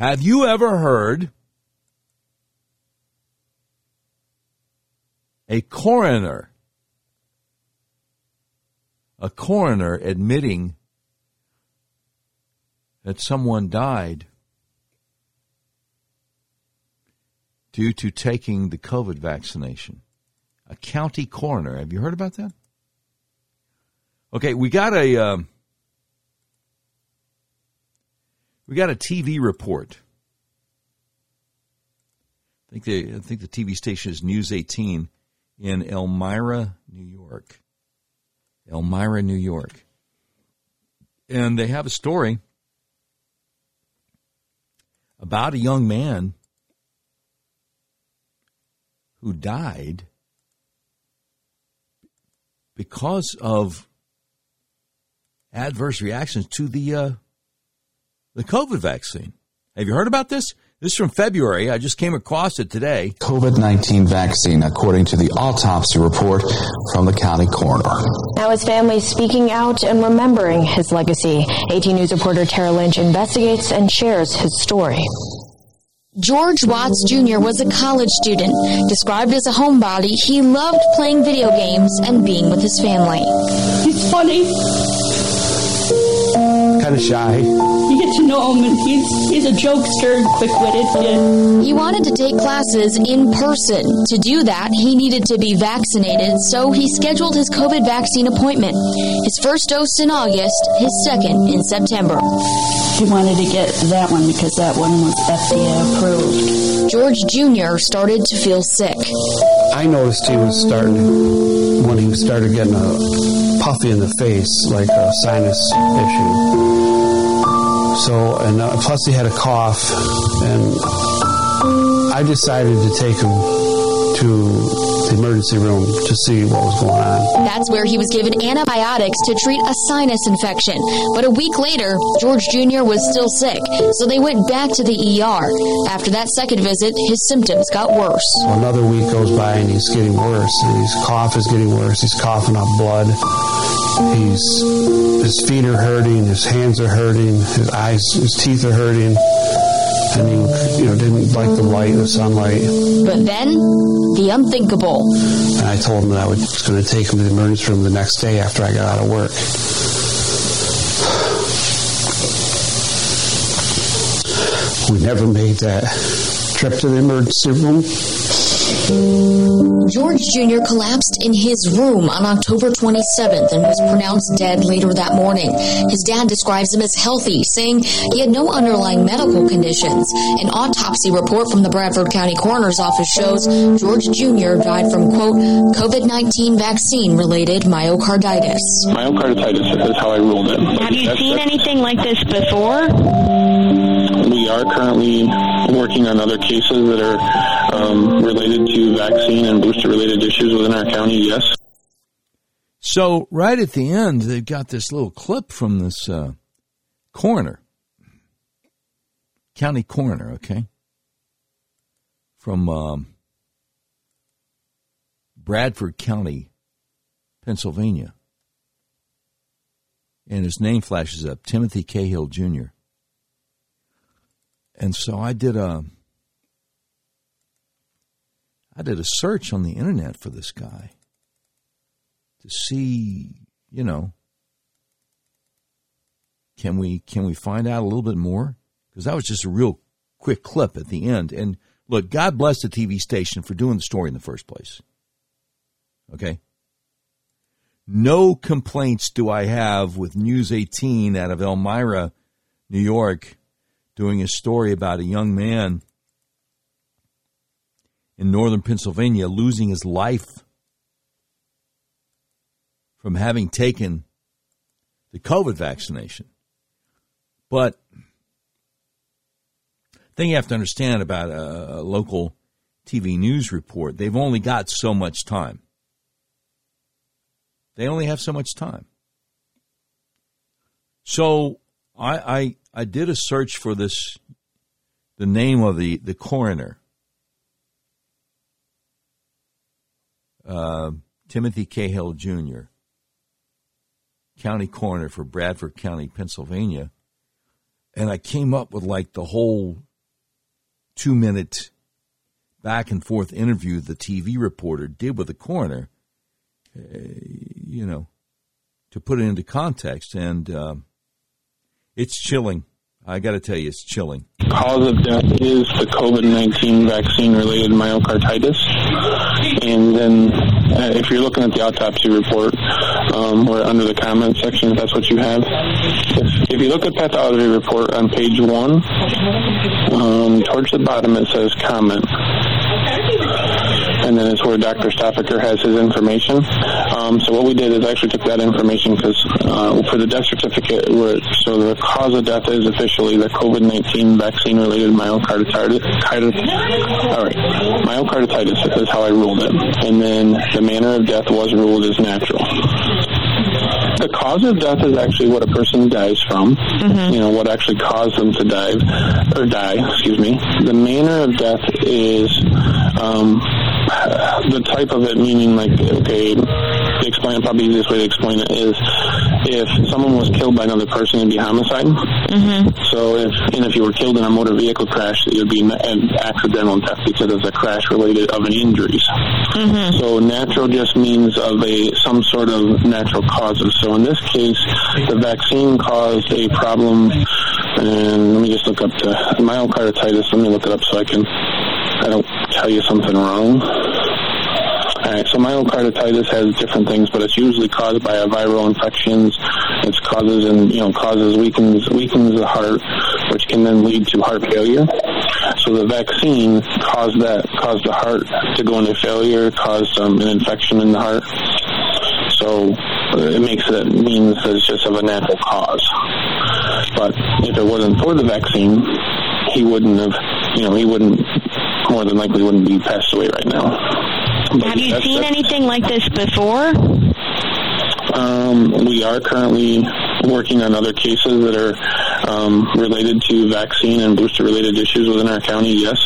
S1: Have you ever heard a coroner, a coroner admitting that someone died due to taking the COVID vaccination? A county coroner. Have you heard about that? Okay, we got a. Uh, We got a TV report. I think the I think the TV station is News 18 in Elmira, New York. Elmira, New York. And they have a story about a young man who died because of adverse reactions to the uh, the COVID vaccine. Have you heard about this? This is from February. I just came across it today.
S12: COVID 19 vaccine, according to the autopsy report from the county coroner.
S13: Now his family is speaking out and remembering his legacy. 18 News reporter Tara Lynch investigates and shares his story.
S14: George Watts Jr. was a college student. Described as a homebody, he loved playing video games and being with his family.
S15: He's funny.
S16: Kind of shy
S15: you get to know him, and he's he's a jokester, quick witted kid.
S14: He wanted to take classes in person. To do that, he needed to be vaccinated, so he scheduled his COVID vaccine appointment. His first dose in August, his second in September.
S15: He wanted to get that one because that one was FDA approved.
S14: George Jr. started to feel sick.
S16: I noticed he was starting when he started getting a puffy in the face, like a sinus issue. So, and uh, plus he had a cough, and I decided to take him to the emergency room to see what was going on.
S14: That's where he was given antibiotics to treat a sinus infection. But a week later, George Jr. was still sick, so they went back to the ER. After that second visit, his symptoms got worse.
S16: Another week goes by and he's getting worse. And his cough is getting worse. He's coughing up blood. He's his feet are hurting, his hands are hurting, his eyes, his teeth are hurting. and he, you know, didn't like the light, the sunlight.
S14: But then, the unthinkable.
S16: And I told him that I was going to take him to the emergency room the next day after I got out of work. We never made that trip to the emergency room.
S14: George Jr. collapsed in his room on October 27th and was pronounced dead later that morning. His dad describes him as healthy, saying he had no underlying medical conditions. An autopsy report from the Bradford County Coroner's Office shows George Jr. died from, quote, COVID 19 vaccine related myocarditis.
S17: Myocarditis is how I ruled it.
S18: Have you seen anything like this before?
S17: We are currently working on other cases that are um, related to vaccine and booster related issues within our county, yes.
S1: So, right at the end, they've got this little clip from this uh, coroner, county coroner, okay, from um, Bradford County, Pennsylvania. And his name flashes up Timothy Cahill Jr. And so I did a I did a search on the internet for this guy to see, you know, can we can we find out a little bit more? Because that was just a real quick clip at the end. And look, God bless the TV station for doing the story in the first place. Okay. No complaints do I have with News 18 out of Elmira, New York, doing a story about a young man in northern Pennsylvania losing his life from having taken the COVID vaccination. But thing you have to understand about a, a local TV news report, they've only got so much time. They only have so much time. So I, I I did a search for this the name of the, the coroner. Uh, Timothy Cahill Jr., county coroner for Bradford County, Pennsylvania. And I came up with like the whole two minute back and forth interview the TV reporter did with the coroner, uh, you know, to put it into context. And um, it's chilling. I got to tell you, it's chilling.
S17: Cause of death is the COVID 19 vaccine related myocarditis. And then, uh, if you're looking at the autopsy report, um, or under the comment section, if that's what you have, if, if you look at the pathology report on page one, um, towards the bottom it says comment and then it's where Dr. Stoffaker has his information. Um, so what we did is actually took that information because uh, for the death certificate, where, so the cause of death is officially the COVID-19 vaccine-related myocarditis. All right, myocarditis is how I ruled it, and then the manner of death was ruled as natural. The cause of death is actually what a person dies from. Mm-hmm. You know what actually caused them to die or die. Excuse me. The manner of death is um, the type of it, meaning like okay, to explain probably the easiest way to explain it is if someone was killed by another person, it'd be homicide.
S18: Mm-hmm.
S17: So if and if you were killed in a motor vehicle crash, it would be an accidental death because it's a crash related of an injuries.
S18: Mm-hmm.
S17: So natural just means of a some sort of natural causes. So in this case, the vaccine caused a problem. And let me just look up the myocarditis. Let me look it up so I can I don't tell you something wrong. All right, so myocarditis has different things, but it's usually caused by a viral infections. It causes and you know causes weakens weakens the heart, which can then lead to heart failure. So the vaccine caused that caused the heart to go into failure, caused um, an infection in the heart. So uh, it makes it means that it's just of a natural cause. But if it wasn't for the vaccine, he wouldn't have, you know, he wouldn't more than likely wouldn't be passed away right now. But
S18: Have you
S17: that's-
S18: seen
S17: that's-
S18: anything like this before?
S17: Um, we are currently working on other cases that are um, related to vaccine and booster related issues within our county, yes.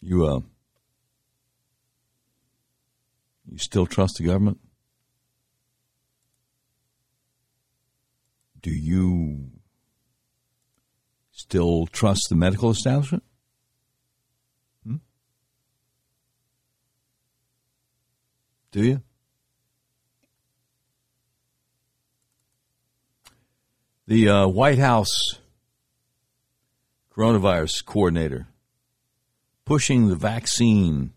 S1: You uh, you still trust the government? Do you still trust the medical establishment? Hmm? Do you? The uh, White House coronavirus coordinator pushing the vaccine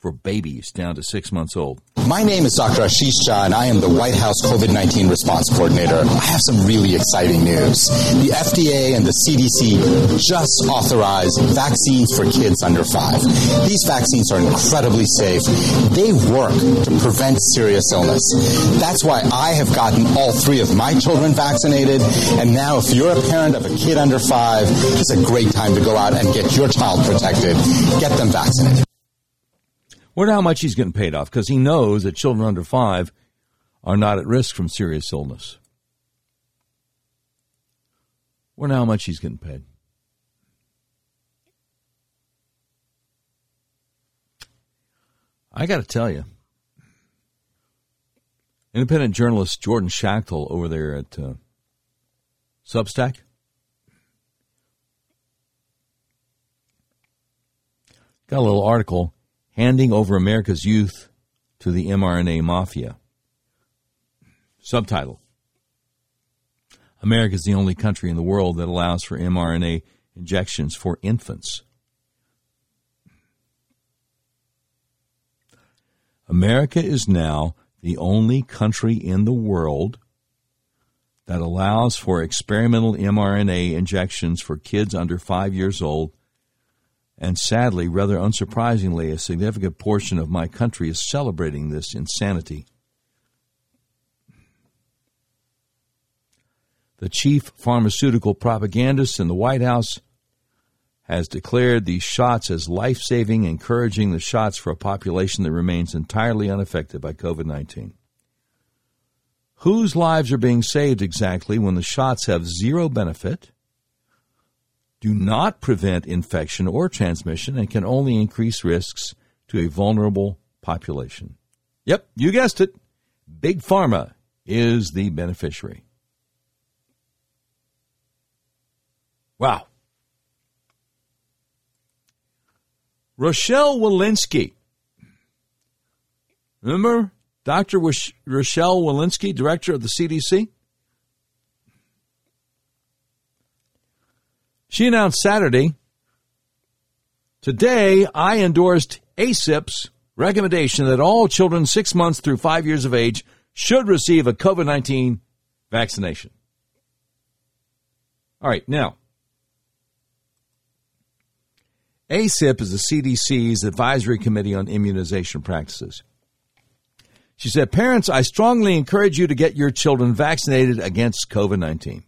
S1: for babies down to six months old.
S19: My name is Dr. Ashish Jha, and I am the White House COVID 19 response coordinator. I have some really exciting news. The FDA and the CDC just authorized vaccines for kids under five. These vaccines are incredibly safe. They work to prevent serious illness. That's why I have gotten all three of my children vaccinated. And now, if you're a parent of a kid under five, it's a great time to go out and get your child protected. Get them vaccinated.
S1: Wonder how much he's getting paid off because he knows that children under five are not at risk from serious illness. Wonder how much he's getting paid. I got to tell you, independent journalist Jordan Schachtel over there at uh, Substack. Got a little article handing over America's youth to the mRNA mafia. Subtitle America is the only country in the world that allows for mRNA injections for infants. America is now the only country in the world that allows for experimental mRNA injections for kids under five years old and sadly, rather unsurprisingly, a significant portion of my country is celebrating this insanity. The chief pharmaceutical propagandist in the White House has declared these shots as life saving, encouraging the shots for a population that remains entirely unaffected by COVID 19. Whose lives are being saved exactly when the shots have zero benefit? Do not prevent infection or transmission and can only increase risks to a vulnerable population. Yep, you guessed it. Big Pharma is the beneficiary. Wow. Rochelle Walensky. Remember Dr. Rochelle Walensky, director of the CDC? She announced Saturday, today I endorsed ACIP's recommendation that all children six months through five years of age should receive a COVID 19 vaccination. All right, now, ACIP is the CDC's advisory committee on immunization practices. She said, Parents, I strongly encourage you to get your children vaccinated against COVID 19.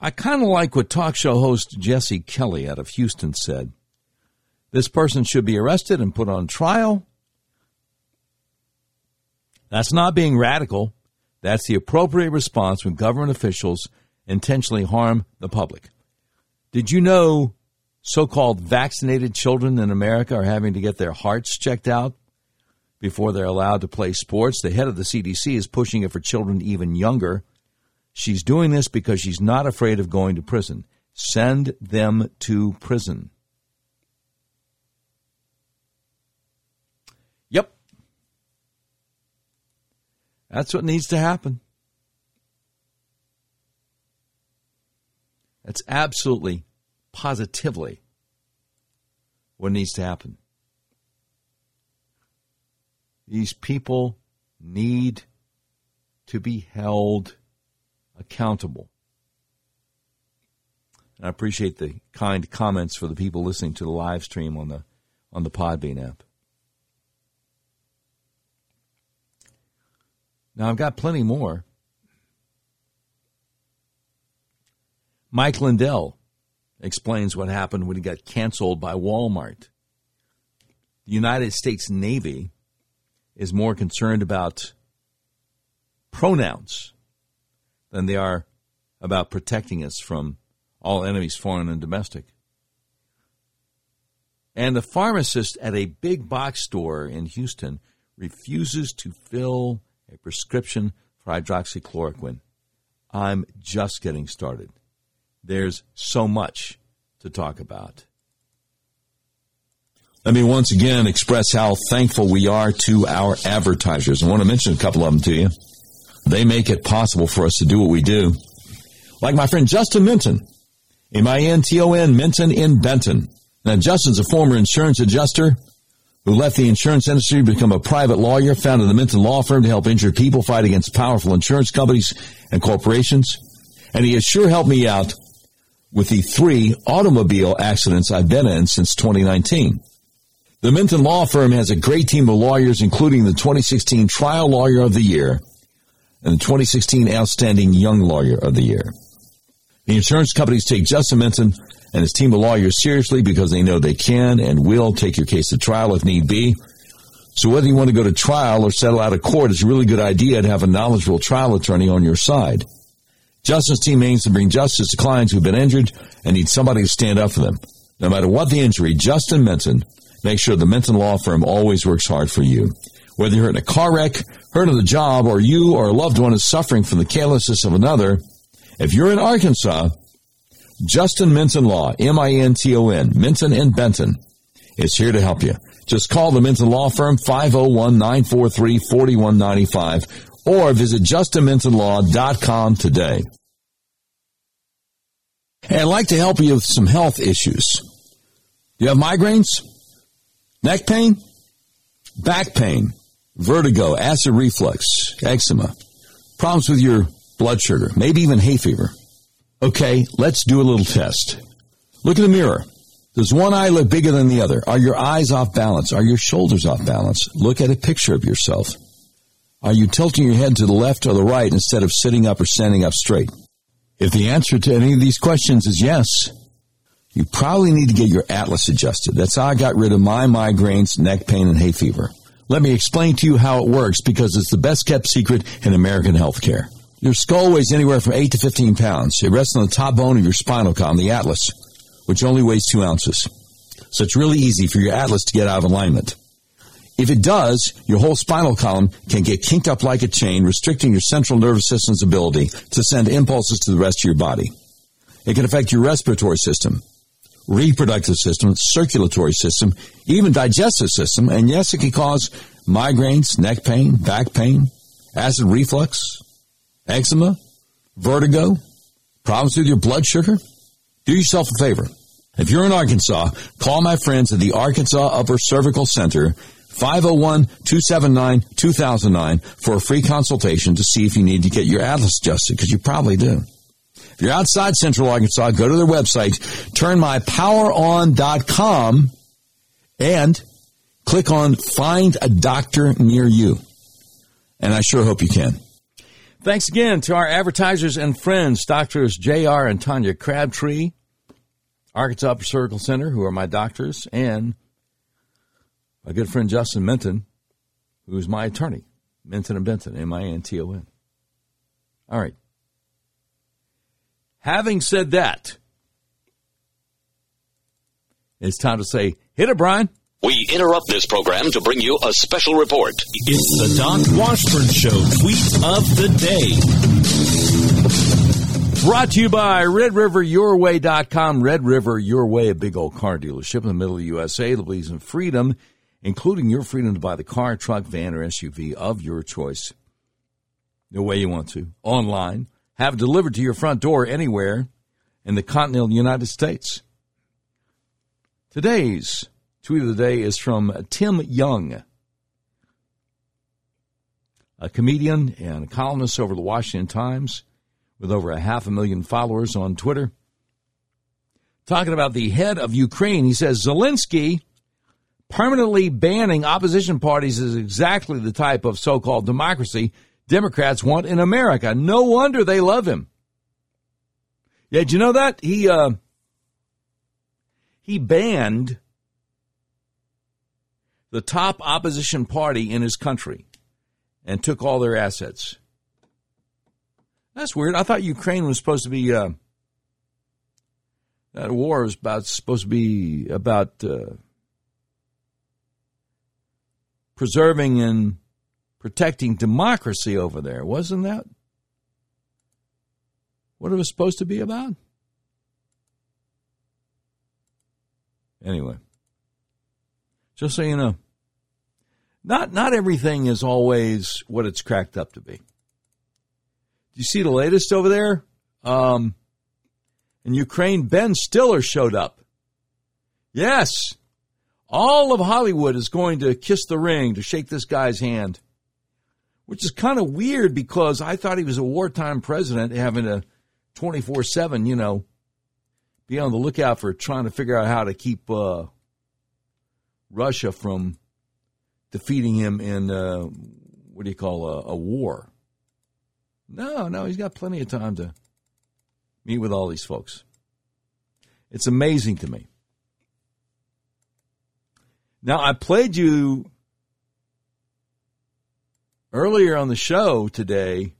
S1: I kind of like what talk show host Jesse Kelly out of Houston said. This person should be arrested and put on trial. That's not being radical. That's the appropriate response when government officials intentionally harm the public. Did you know so called vaccinated children in America are having to get their hearts checked out before they're allowed to play sports? The head of the CDC is pushing it for children even younger. She's doing this because she's not afraid of going to prison. Send them to prison. Yep. That's what needs to happen. That's absolutely, positively what needs to happen. These people need to be held accountable. And I appreciate the kind comments for the people listening to the live stream on the on the Podbean app. Now I've got plenty more. Mike Lindell explains what happened when he got canceled by Walmart. The United States Navy is more concerned about pronouns than they are about protecting us from all enemies, foreign and domestic. And the pharmacist at a big box store in Houston refuses to fill a prescription for hydroxychloroquine. I'm just getting started. There's so much to talk about. Let me once again express how thankful we are to our advertisers. I want to mention a couple of them to you. They make it possible for us to do what we do. Like my friend Justin Minton, M-I-N-T-O-N, Minton in Benton. Now, Justin's a former insurance adjuster who left the insurance industry to become a private lawyer, founded the Minton Law Firm to help injured people fight against powerful insurance companies and corporations. And he has sure helped me out with the three automobile accidents I've been in since 2019. The Minton Law Firm has a great team of lawyers, including the 2016 Trial Lawyer of the Year and the 2016 Outstanding Young Lawyer of the Year. The insurance companies take Justin Minton and his team of lawyers seriously because they know they can and will take your case to trial if need be. So whether you want to go to trial or settle out of court, it's a really good idea to have a knowledgeable trial attorney on your side. Justin's team aims to bring justice to clients who've been injured and need somebody to stand up for them. No matter what the injury, Justin Minton makes sure the Minton Law Firm always works hard for you. Whether you're in a car wreck, hurt on the job, or you or a loved one is suffering from the carelessness of another, if you're in Arkansas, Justin Minton Law, M-I-N-T-O-N, Minton and Benton, is here to help you. Just call the Minton Law Firm 501-943-4195 or visit justinmintonlaw.com today. I'd like to help you with some health issues. You have migraines? Neck pain? Back pain? Vertigo? Acid reflux? Eczema? Problems with your blood sugar? Maybe even hay fever? Okay, let's do a little test. Look in the mirror. Does one eye look bigger than the other? Are your eyes off balance? Are your shoulders off balance? Look at a picture of yourself. Are you tilting your head to the left or the right instead of sitting up or standing up straight? If the answer to any of these questions is yes, you probably need to get your atlas adjusted. That's how I got rid of my migraines, neck pain, and hay fever. Let me explain to you how it works because it's the best kept secret in American healthcare. Your skull weighs anywhere from 8 to 15 pounds. It rests on the top bone of your spinal column, the atlas, which only weighs 2 ounces. So it's really easy for your atlas to get out of alignment. If it does, your whole spinal column can get kinked up like a chain, restricting your central nervous system's ability to send impulses to the rest of your body. It can affect your respiratory system, reproductive system, circulatory system, even digestive system, and yes, it can cause migraines, neck pain, back pain, acid reflux, eczema, vertigo, problems with your blood sugar. Do yourself a favor. If you're in Arkansas, call my friends at the Arkansas Upper Cervical Center 501-279-2009 for a free consultation to see if you need to get your atlas adjusted, because you probably do. If you're outside Central Arkansas, go to their website, turnmypoweron.com, and click on Find a Doctor Near You. And I sure hope you can. Thanks again to our advertisers and friends, Doctors J.R. and Tanya Crabtree, Arkansas Cervical Center, who are my doctors, and my good friend Justin Minton, who is my attorney. Minton and Benton, M I N T O N. All right. Having said that, it's time to say, hit it, Brian.
S20: We interrupt this program to bring you a special report.
S21: It's the Doc Washburn Show tweet of the day.
S1: Brought to you by RedRiverYourWay.com. Red River Your Way, a big old car dealership in the middle of the USA that believes in freedom including your freedom to buy the car, truck, van, or SUV of your choice the way you want to, online, have delivered to your front door anywhere in the continental United States. Today's tweet of the day is from Tim Young, a comedian and a columnist over the Washington Times with over a half a million followers on Twitter. Talking about the head of Ukraine, he says Zelensky permanently banning opposition parties is exactly the type of so called democracy Democrats want in America. No wonder they love him. Yeah, did you know that? He, uh, he banned the top opposition party in his country and took all their assets. That's weird. I thought Ukraine was supposed to be, uh, that war was about, supposed to be about, uh, preserving and protecting democracy over there. Wasn't that what it was supposed to be about? Anyway, just so you know, not not everything is always what it's cracked up to be. Do you see the latest over there? Um, in Ukraine, Ben Stiller showed up. Yes, all of Hollywood is going to kiss the ring to shake this guy's hand, which is kind of weird because I thought he was a wartime president having a 24 7, you know, be on the lookout for trying to figure out how to keep uh, Russia from defeating him in, uh, what do you call a, a war. No, no, he's got plenty of time to meet with all these folks. It's amazing to me. Now, I played you earlier on the show today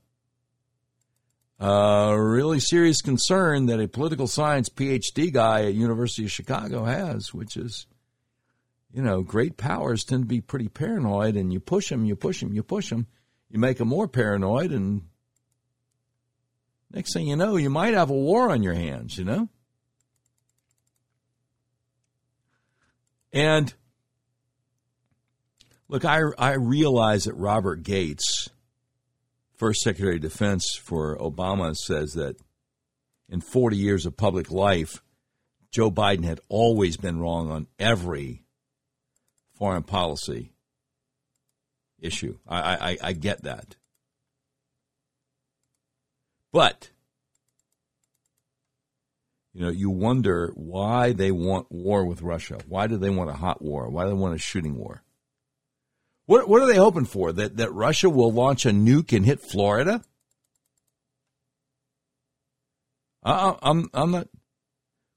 S1: a really serious concern that a political science PhD guy at University of Chicago has, which is, you know, great powers tend to be pretty paranoid, and you push them, you push them, you push them, you make them more paranoid, and next thing you know, you might have a war on your hands, you know? And look, I, I realize that Robert Gates, first Secretary of Defense for Obama, says that in 40 years of public life, Joe Biden had always been wrong on every foreign policy issue. I, I, I get that. But, you know, you wonder why they want war with Russia. Why do they want a hot war? Why do they want a shooting war? What, what are they hoping for? That, that Russia will launch a nuke and hit Florida? I, I'm, I'm not,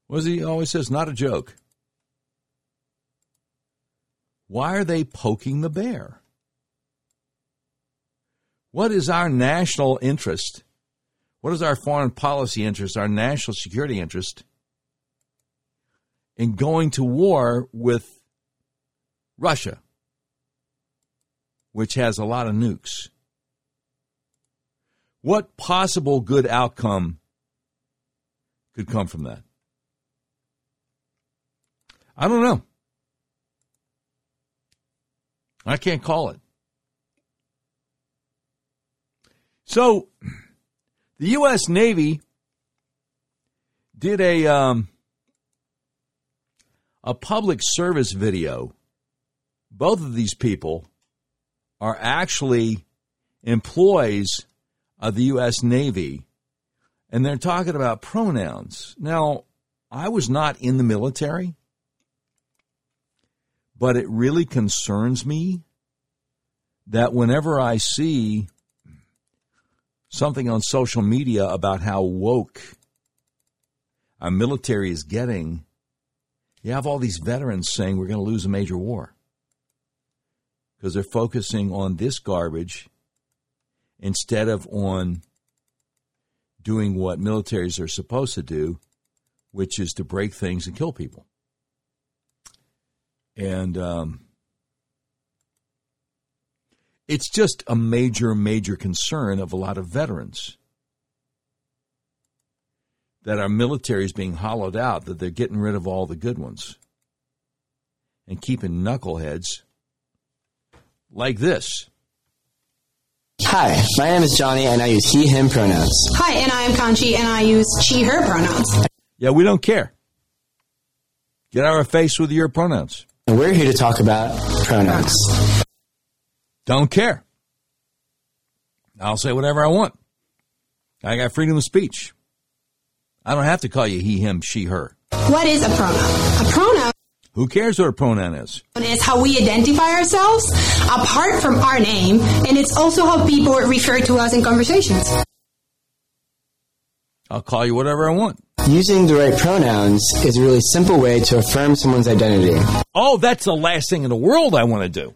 S1: what does he always says? Not a joke. Why are they poking the bear? What is our national interest? What is our foreign policy interest, our national security interest in going to war with Russia, which has a lot of nukes? What possible good outcome could come from that? I don't know. I can't call it. So, the U.S. Navy did a um, a public service video. Both of these people are actually employees of the U.S. Navy, and they're talking about pronouns. Now, I was not in the military, but it really concerns me that whenever I see something on social media about how woke our military is getting, you have all these veterans saying we're going to lose a major war because they're focusing on this garbage instead of on doing what militaries are supposed to do, which is to break things and kill people. And um, it's just a major, major concern of a lot of veterans that our military is being hollowed out, that they're getting rid of all the good ones and keeping knuckleheads like this.
S22: Hi, my name is Johnny and I use he, him pronouns.
S9: Hi, and I am Kanchi and I use she, her pronouns.
S1: Yeah, we don't care. Get out of our face with your pronouns.
S22: And we're here to talk about pronouns.
S1: Don't care. I'll say whatever I want. I got freedom of speech. I don't have to call you he, him, she, her.
S9: What is a pronoun? A pronoun
S1: Who cares what a pronoun is?
S9: is how we identify ourselves apart from our name, and it's also how people refer to us in conversations.
S1: I'll call you whatever I want.
S22: Using the right pronouns is a really simple way to affirm someone's identity.
S1: Oh, that's the last thing in the world I want to do.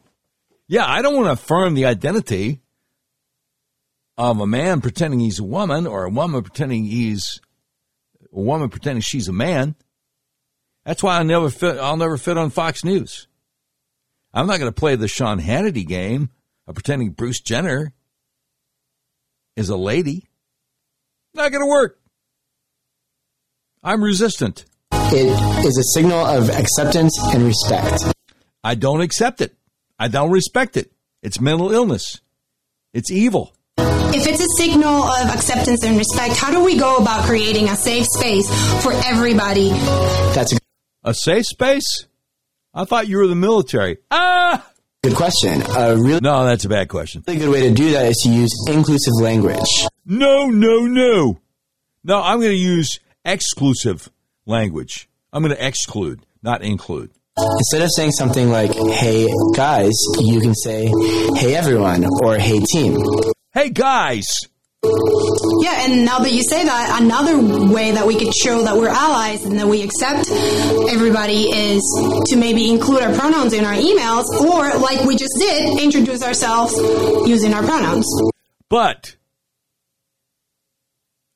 S1: Yeah, I don't want to affirm the identity of a man pretending he's a woman or a woman pretending he's a woman pretending she's a man. That's why I never fit. I'll never fit on Fox News. I'm not going to play the Sean Hannity game of pretending Bruce Jenner is a lady. Not going to work. I'm resistant.
S22: It is a signal of acceptance and respect.
S1: I don't accept it. I don't respect it. It's mental illness. It's evil.
S9: If it's a signal of acceptance and respect, how do we go about creating a safe space for everybody?
S22: That's a
S1: A safe space? I thought you were the military. Ah!
S22: good question. A really
S1: No, that's a bad question.
S22: good way to do that is to use inclusive language.
S1: No, no, no. No, I'm going to use exclusive language. I'm going to exclude, not include.
S22: Instead of saying something like, hey guys, you can say, hey everyone, or hey team.
S1: Hey, guys.
S9: Yeah, and now that you say that, another way that we could show that we're allies and that we accept everybody is to maybe include our pronouns in our emails, or like we just did, introduce ourselves using our pronouns.
S1: But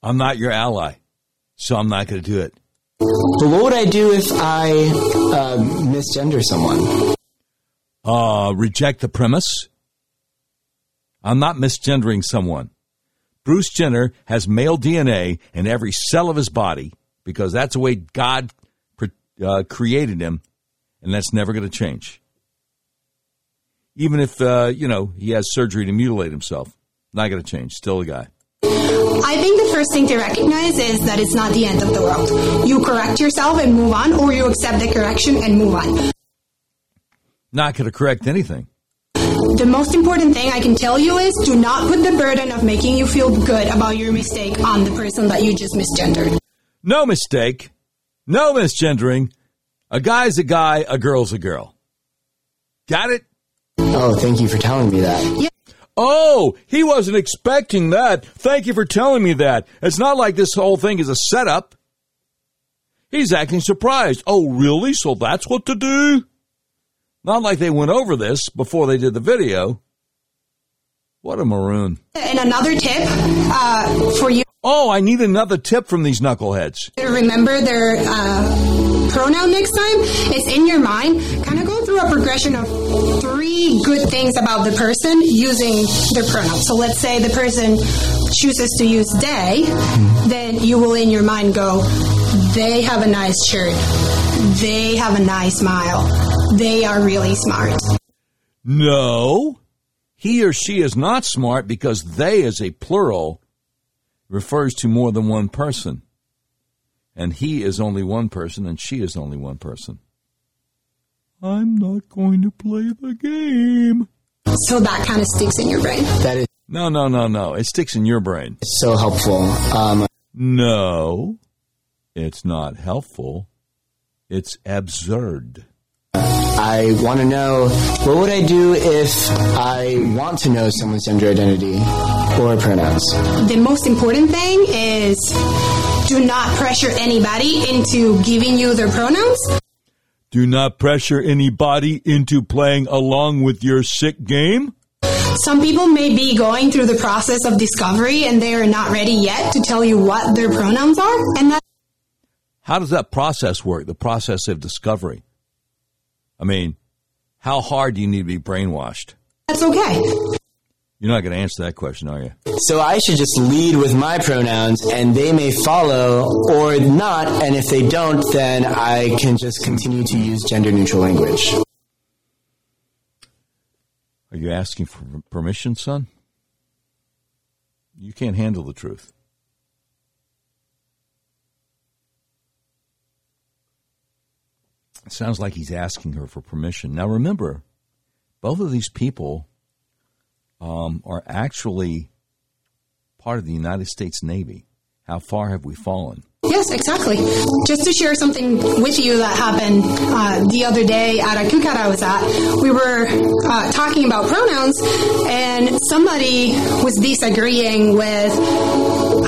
S1: I'm not your ally, so I'm not going to do it.
S22: But what would I do if I uh, misgender someone?
S1: Uh, reject the premise. I'm not misgendering someone. Bruce Jenner has male DNA in every cell of his body because that's the way God uh, created him, and that's never going to change. Even if, uh, you know, he has surgery to mutilate himself, not going to change. Still a guy.
S9: I think the first thing to recognize is that it's not the end of the world. You correct yourself and move on, or you accept the correction and move on.
S1: Not going to correct anything.
S9: The most important thing I can tell you is do not put the burden of making you feel good about your mistake on the person that you just misgendered.
S1: No mistake. No misgendering. A guy's a guy, a girl's a girl. Got it?
S22: Oh, thank you for telling me that.
S9: Yeah.
S1: Oh, he wasn't expecting that. Thank you for telling me that. It's not like this whole thing is a setup. He's acting surprised. Oh, really? So that's what to do? Not like they went over this before they did the video. What a maroon.
S9: And another tip uh, for you
S1: Oh, I need another tip from these knuckleheads.
S9: remember their uh, pronoun next time It's in your mind. Kind of go through a progression of three good things about the person using their pronoun. So let's say the person chooses to use they, then you will in your mind go, they have a nice shirt. They have a nice smile. They are really smart.
S1: No, he or she is not smart because they as a plural refers to more than one person. And he is only one person and she is only one person. I'm not going to play the game.
S9: So that kind of sticks in your brain.
S22: That is
S1: No, no, no, no. It sticks in your brain.
S22: so helpful. Um,
S1: No, it's not helpful. It's absurd.
S22: I want to know what would I do if I want to know someone's gender identity or pronouns?
S9: The most important thing is do not pressure anybody into giving you their pronouns.
S1: Do not pressure anybody into playing along with your sick game.
S9: Some people may be going through the process of discovery and they are not ready yet to tell you what their pronouns are, and that
S1: How does that process work? The process of discovery. I mean, how hard do you need to be brainwashed?
S9: that's okay.
S1: You're not going to answer that question, are you?
S22: So I should just lead with my pronouns and they may follow or not. And if they don't, then I can just continue to use gender neutral language.
S1: Are you asking for permission, son? You can't handle the truth. It sounds like he's asking her for permission. Now, remember, both of these people um, are actually part of the United States Navy. How far have we fallen?
S9: Yes, exactly. Just to share something with you that happened uh, the other day at a cookout I was at, we were uh, talking about pronouns, and somebody was disagreeing with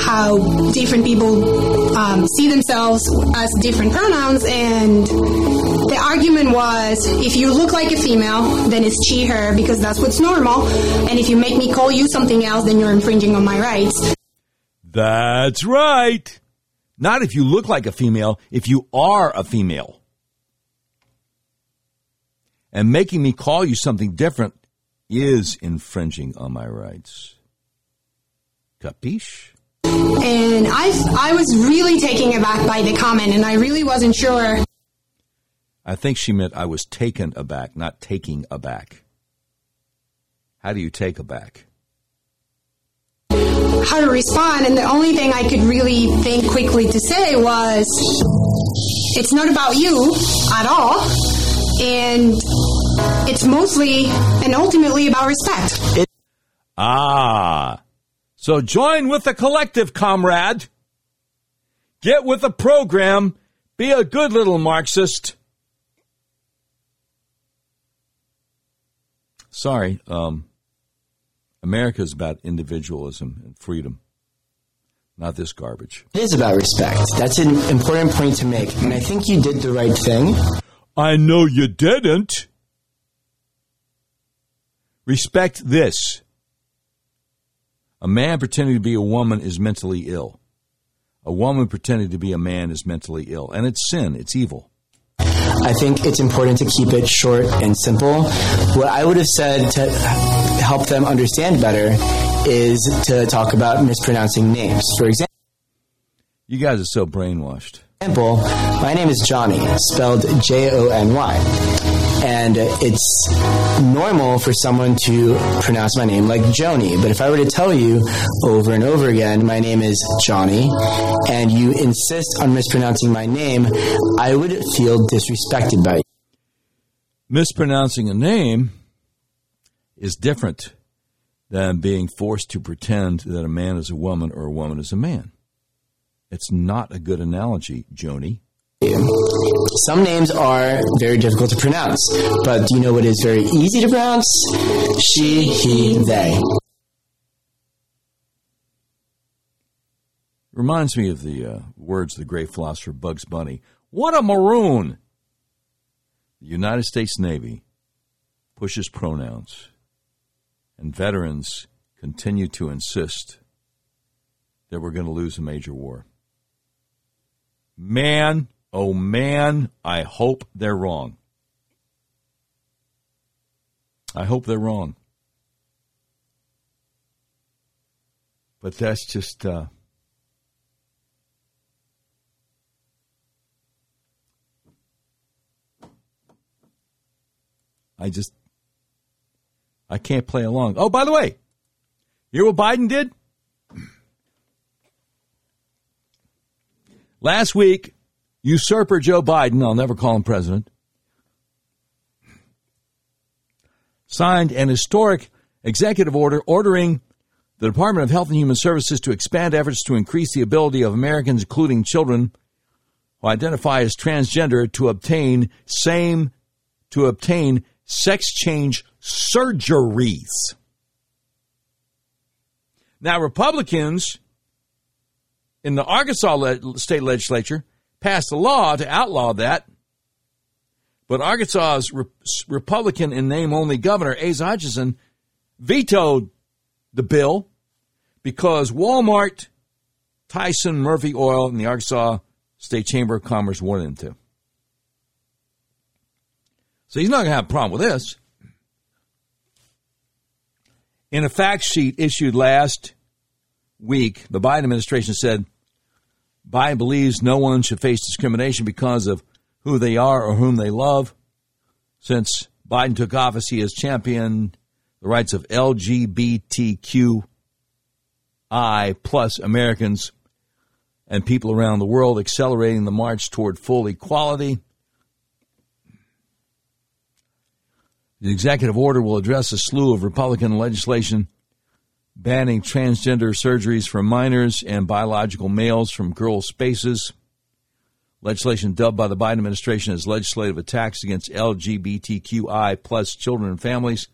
S9: how different people um, see themselves as different pronouns, and the argument was if you look like a female, then it's she, her, because that's what's normal, and if you make me call you something else, then you're infringing on my rights.
S1: That's right. Not if you look like a female, if you are a female. And making me call you something different is infringing on my rights. Capiche?
S9: And I, I was really taken aback by the comment, and I really wasn't sure
S1: I think she meant I was taken aback, not taking aback. How do you take aback?
S9: how to respond. And the only thing I could really think quickly to say was, it's not about you at all. And it's mostly and ultimately about respect.
S1: Ah. So join with the collective, comrade. Get with the program. Be a good little Marxist. Sorry, um, America is about individualism and freedom, not this garbage.
S22: It is about respect. That's an important point to make. And I think you did the right thing.
S1: I know you didn't. Respect this. A man pretending to be a woman is mentally ill. A woman pretending to be a man is mentally ill. And it's sin, it's evil.
S22: I think it's important to keep it short and simple. What I would have said to help them understand better is to talk about mispronouncing names. For example,
S1: You guys are so brainwashed.
S22: example, my name is Johnny, spelled J O N Y. And it's normal for someone to pronounce my name like Joni. But if I were to tell you over and over again, my name is Johnny, and you insist on mispronouncing my name, I would feel disrespected by you.
S1: Mispronouncing a name is different than being forced to pretend that a man is a woman or a woman is a man. It's not a good analogy, Joni.
S22: Some names are very difficult to pronounce, but do you know what is very easy to pronounce? She, he, they.
S1: Reminds me of the uh, words of the great philosopher Bugs Bunny. What a maroon! The United States Navy pushes pronouns, and veterans continue to insist that we're going to lose a major war. Man, oh man, I hope they're wrong. I hope they're wrong. But that's just. Uh, I just I can't play along. Oh, by the way, you hear what Biden did? [CLEARS THROAT] Last week, usurper Joe Biden, I'll never call him president, signed an historic executive order ordering the Department of Health and Human Services to expand efforts to increase the ability of Americans, including children who identify as transgender, to obtain same to obtain sex change surgeries. Now, Republicans in the Arkansas le- state legislature passed a law to outlaw that, but Arkansas's re- Republican in name only governor, Asa Hutchinson, vetoed the bill because Walmart, Tyson, Murphy Oil, and the Arkansas State Chamber of Commerce wanted him to. So he's not going to have a problem with this. In a fact sheet issued last week, the Biden administration said Biden believes no one should face discrimination because of who they are or whom they love. Since Biden took office, he has championed the rights of LGBTQI plus Americans and people around the world, accelerating the march toward full equality. The executive order will address a slew of Republican legislation banning transgender surgeries for minors and biological males from girl spaces. Legislation dubbed by the Biden administration as legislative attacks against LGBTQI plus children and families.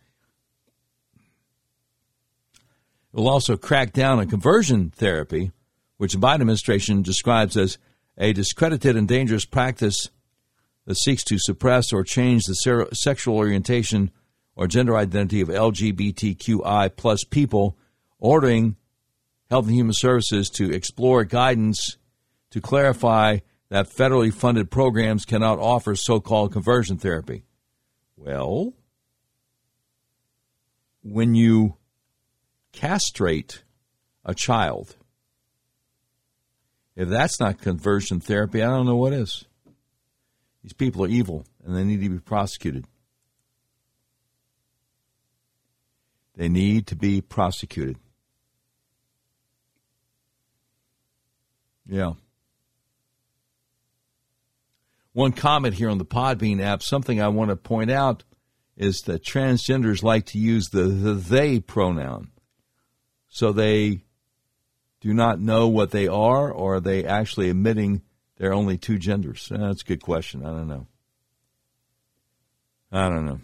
S1: It will also crack down on conversion therapy, which the Biden administration describes as a discredited and dangerous practice that seeks to suppress or change the sexual orientation or gender identity of LGBTQI plus people, ordering Health and Human Services to explore guidance to clarify that federally funded programs cannot offer so called conversion therapy. Well, when you castrate a child, if that's not conversion therapy, I don't know what is. These people are evil and they need to be prosecuted. They need to be prosecuted. Yeah. One comment here on the Podbean app, something I want to point out is that transgenders like to use the, the they pronoun. So they do not know what they are, or are they actually admitting there are only two genders? Uh, that's a good question. I don't know. I don't know.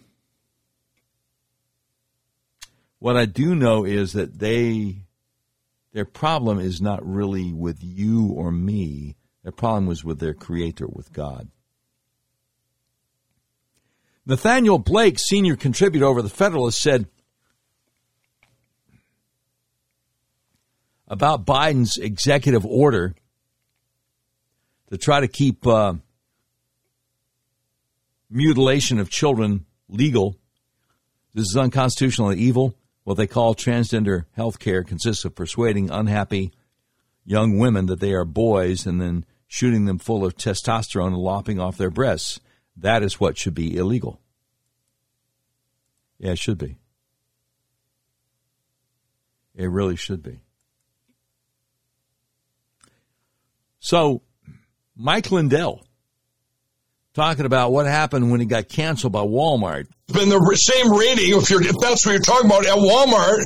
S1: What I do know is that they their problem is not really with you or me. Their problem was with their creator, with God. Nathaniel Blake, senior contributor over the Federalist, said about Biden's executive order to try to keep uh, mutilation of children legal. This is unconstitutional and evil. What they call transgender health care consists of persuading unhappy young women that they are boys and then shooting them full of testosterone and lopping off their breasts. That is what should be illegal. Yeah, it should be. It really should be. So, Mike Lindell talking about what happened when he got canceled by Walmart.
S23: Been the same rating, if you're if that's what you're talking about, at Walmart,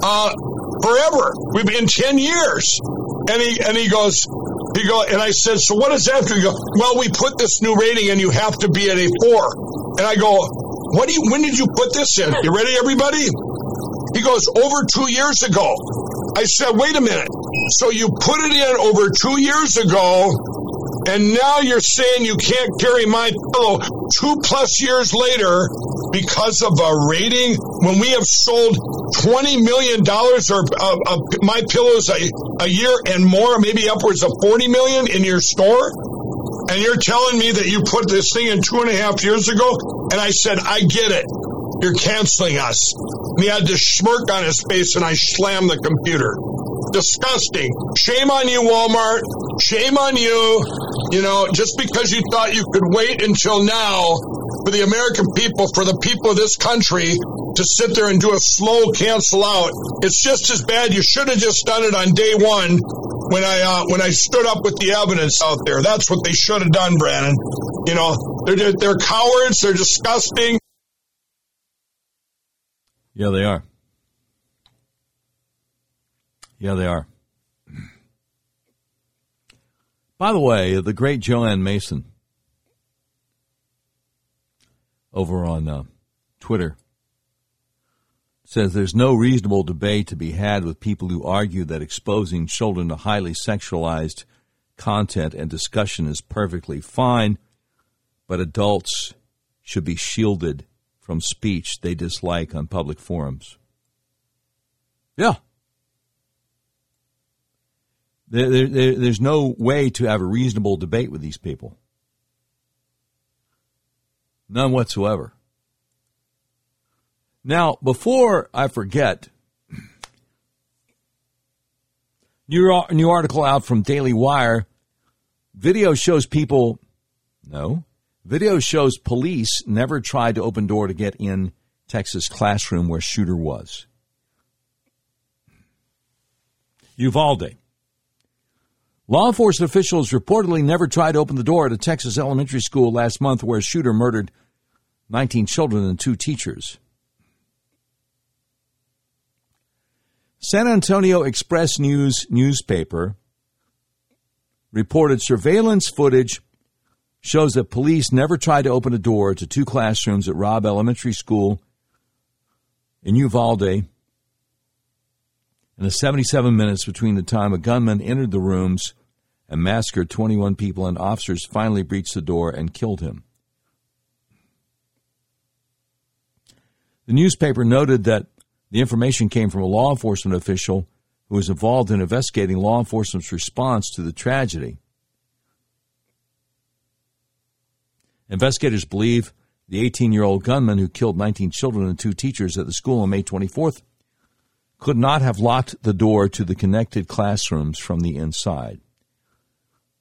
S23: uh, forever. We've been ten years, and he and he goes, he go, and I said, so what is that? He go, well, we put this new rating, and you have to be at a four. And I go, what do you? When did you put this in? You ready, everybody? He goes, over two years ago. I said, wait a minute. So you put it in over two years ago, and now you're saying you can't carry my pillow two plus years later because of a rating when we have sold $20 million or my pillows a, a year and more, maybe upwards of 40 million in your store? And you're telling me that you put this thing in two and a half years ago? And I said, I get it. You're canceling us. And he had this smirk on his face, and I slammed the computer. Disgusting. Shame on you, Walmart. Shame on you. You know, just because you thought you could wait until now for the American people, for the people of this country to sit there and do a slow cancel out, it's just as bad. You should have just done it on day one when I uh, when I stood up with the evidence out there. That's what they should have done, Brandon. You know, they're they're cowards. They're disgusting.
S1: Yeah, they are. Yeah, they are. By the way, the great Joanne Mason over on uh, Twitter says there's no reasonable debate to be had with people who argue that exposing children to highly sexualized content and discussion is perfectly fine, but adults should be shielded from speech they dislike on public forums. Yeah. There, there, there's no way to have a reasonable debate with these people. None whatsoever. Now, before I forget, new, new article out from Daily Wire. Video shows people, no, video shows police never tried to open door to get in Texas classroom where shooter was. Uvalde. Law enforcement officials reportedly never tried to open the door at a Texas elementary school last month where a shooter murdered 19 children and two teachers. San Antonio Express News newspaper reported surveillance footage shows that police never tried to open a door to two classrooms at Robb Elementary School in Uvalde in the 77 minutes between the time a gunman entered the rooms and massacred 21 people and officers finally breached the door and killed him. The newspaper noted that the information came from a law enforcement official who was involved in investigating law enforcement's response to the tragedy. Investigators believe The 18 year old gunman who killed 19 children and two teachers at the school on May 24th could not have locked the door to the connected classrooms from the inside.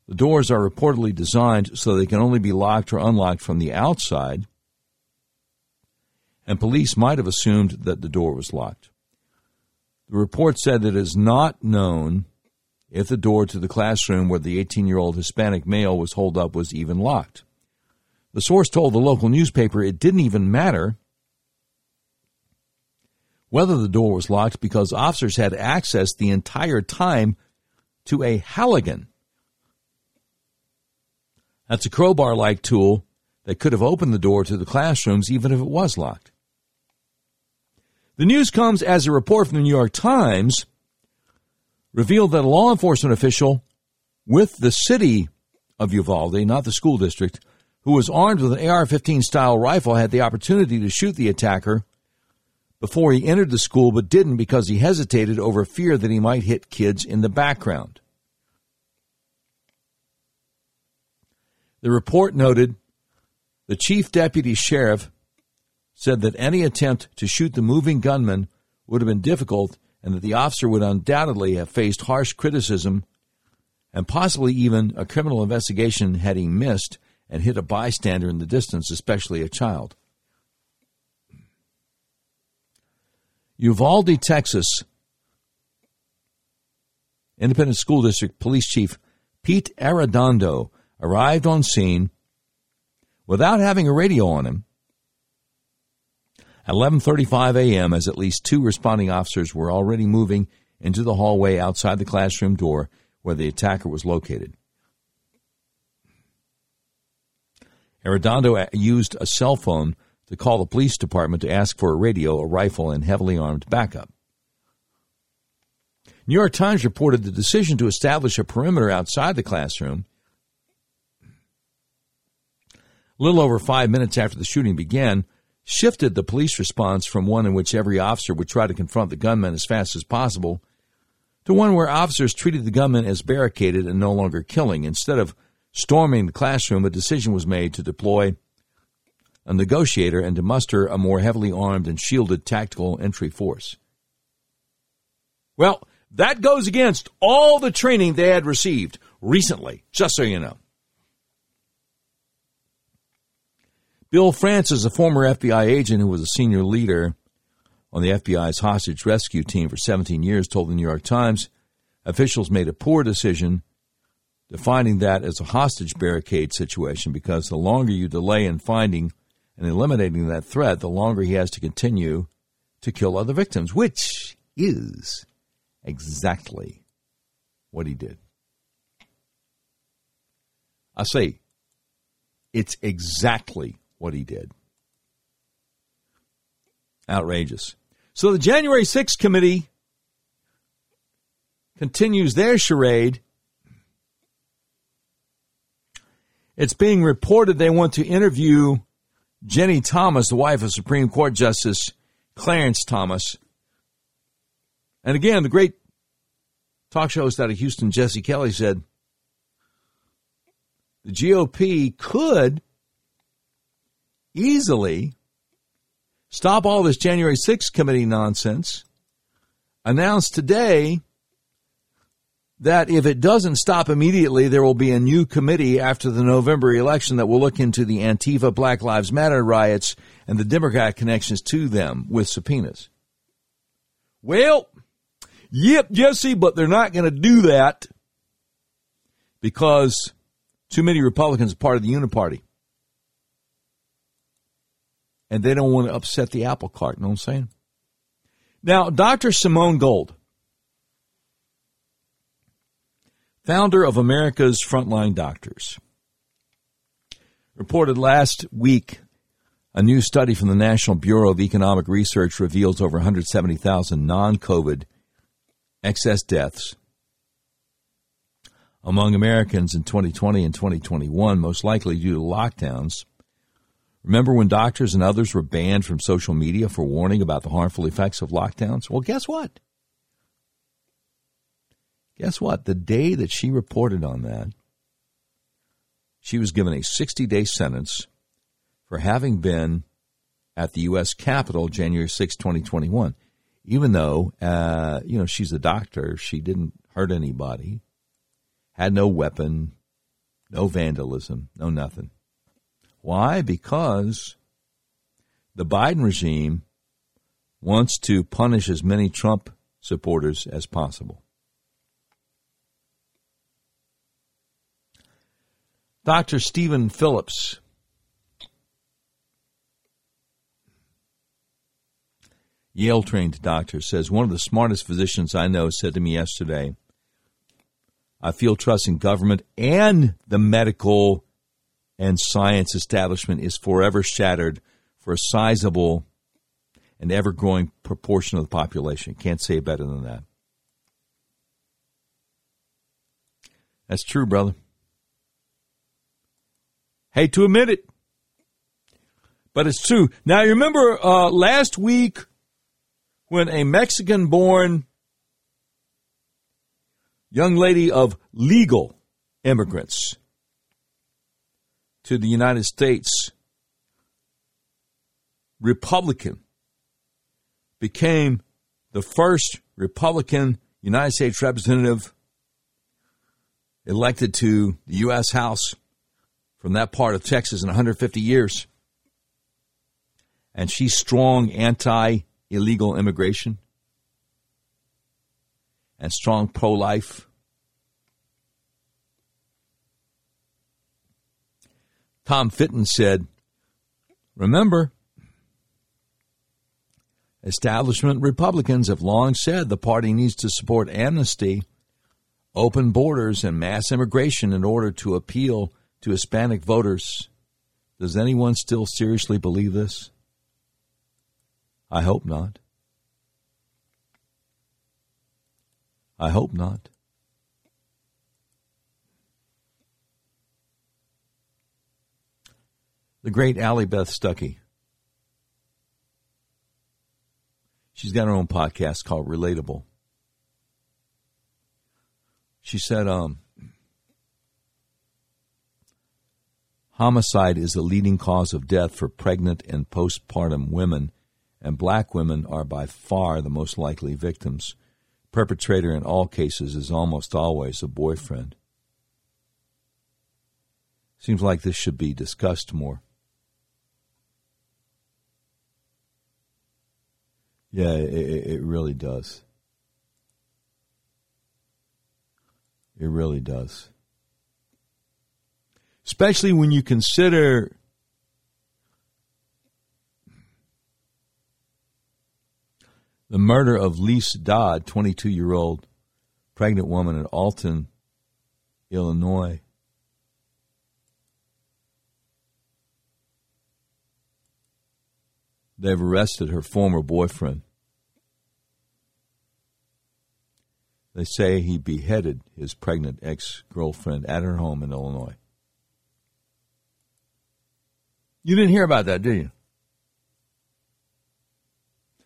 S1: The doors are reportedly designed so they can only be locked or unlocked from the outside, and police might have assumed that the door was locked. The report said that it is not known if the door to the classroom where the 18 year old Hispanic male was holed up was even locked. The source told the local newspaper it didn't even matter whether the door was locked because officers had access the entire time to a Halligan. That's a crowbar like tool that could have opened the door to the classrooms even if it was locked. The news comes as a report from the New York Times revealed that a law enforcement official with the city of Uvalde, not the school district, who was armed with an AR 15 style rifle, had the opportunity to shoot the attacker before he entered the school, but didn't because he hesitated over fear that he might hit kids in the background. The report noted the chief deputy sheriff said that any attempt to shoot the moving gunman would have been difficult and that the officer would undoubtedly have faced harsh criticism and possibly even a criminal investigation had he missed and hit a bystander in the distance, especially a child. Uvalde, Texas, Independent School District Police Chief Pete Arredondo arrived on scene without having a radio on him at 11:35 a.m. as at least two responding officers were already moving into the hallway outside the classroom door where the attacker was located. Arredondo uh, used a cell phone to call the police department to ask for a radio, a rifle, and heavily armed backup. New York Times reported the decision to establish a perimeter outside the classroom a little over five minutes after the shooting began shifted the police response from one in which every officer would try to confront the gunman as fast as possible to one where officers treated the gunman as barricaded and no longer killing. Instead of storming the classroom, a decision was made to deploy a negotiator and to muster a more heavily armed and shielded tactical entry force. Well, that goes against all the training they had received recently, just so you know. Bill Francis, a former FBI agent who was a senior leader on the FBI's hostage rescue team for 17 years, told the New York Times officials made a poor decision defining that as a hostage barricade situation because the longer you delay in finding and eliminating that threat, the longer he has to continue to kill other victims, which is exactly what he did. I say, it's exactly what he did. Outrageous. So the January 6th committee continues their charade. It's being reported they want to interview Ginni Thomas, the wife of Supreme Court Justice Clarence Thomas. And again, the great talk show host out of Houston, Jesse Kelly, said the GOP could easily stop all this January 6th committee nonsense, announce today that if it doesn't stop immediately, there will be a new committee after the November election that will look into the Antifa Black Lives Matter riots and the Democrat connections to them with subpoenas. Well, yep, Jesse, but they're not going to do that because too many Republicans are part of the Uniparty and they don't want to upset the apple cart. You know what I'm saying? Now, Dr. Simone Gold, founder of America's Frontline Doctors, reported last week a new study from the National Bureau of Economic Research reveals over 170,000 non COVID excess deaths among Americans in 2020 and 2021, most likely due to lockdowns Remember when doctors and others were banned from social media for warning about the harmful effects of lockdowns? Well, guess what? Guess what? The day that she reported on that, she was given a 60 day sentence for having been at the U.S. Capitol January 6, 2021. Even though, uh, you know, she's a doctor, she didn't hurt anybody, had no weapon, no vandalism, no nothing. Why? Because the Biden regime wants to punish as many Trump supporters as possible. Dr. Stephen Phillips Yale trained doctor, says one of the smartest physicians I know said to me yesterday, I feel trust in government and the medical and science establishment is forever shattered for a sizable and ever growing proportion of the population. Can't say better than that. That's true, brother. Hate to admit it, but it's true. Now, you remember uh, last week when a Mexican born young lady of legal immigrants to the United States, Republican, became the first Republican United States representative elected to the U.S. House from that part of Texas in 150 years. And she's strong anti illegal immigration and strong pro life. Tom Fitton said, Remember, establishment Republicans have long said the party needs to support amnesty, open borders, and mass immigration in order to appeal to Hispanic voters. Does anyone still seriously believe this? I hope not. I hope not. The great Allie Beth Stuckey. She's got her own podcast called Relatable. She said, um, homicide is the leading cause of death for pregnant and postpartum women and black women are by far the most likely victims. Perpetrator in all cases is almost always a boyfriend. Seems like this should be discussed more. Yeah, it, it really does. It really does. Especially when you consider The murder of Lise Dodd, 22 year old pregnant woman in Alton, Illinois. They've arrested her former boyfriend. They say he beheaded his pregnant ex girlfriend at her home in Illinois. You didn't hear about that, did you?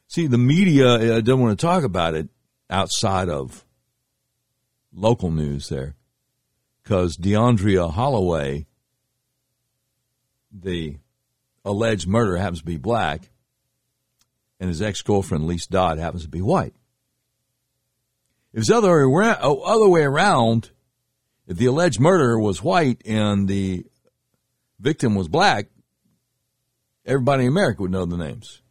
S1: See, the media uh, don't want to talk about it outside of local news there because DeAndrea Holloway, the alleged murderer, happens to be black, and his ex girlfriend, Lise Dodd, happens to be white. If it's the other oh, other way around, if the alleged murderer was white and the victim was black, everybody in America would know the names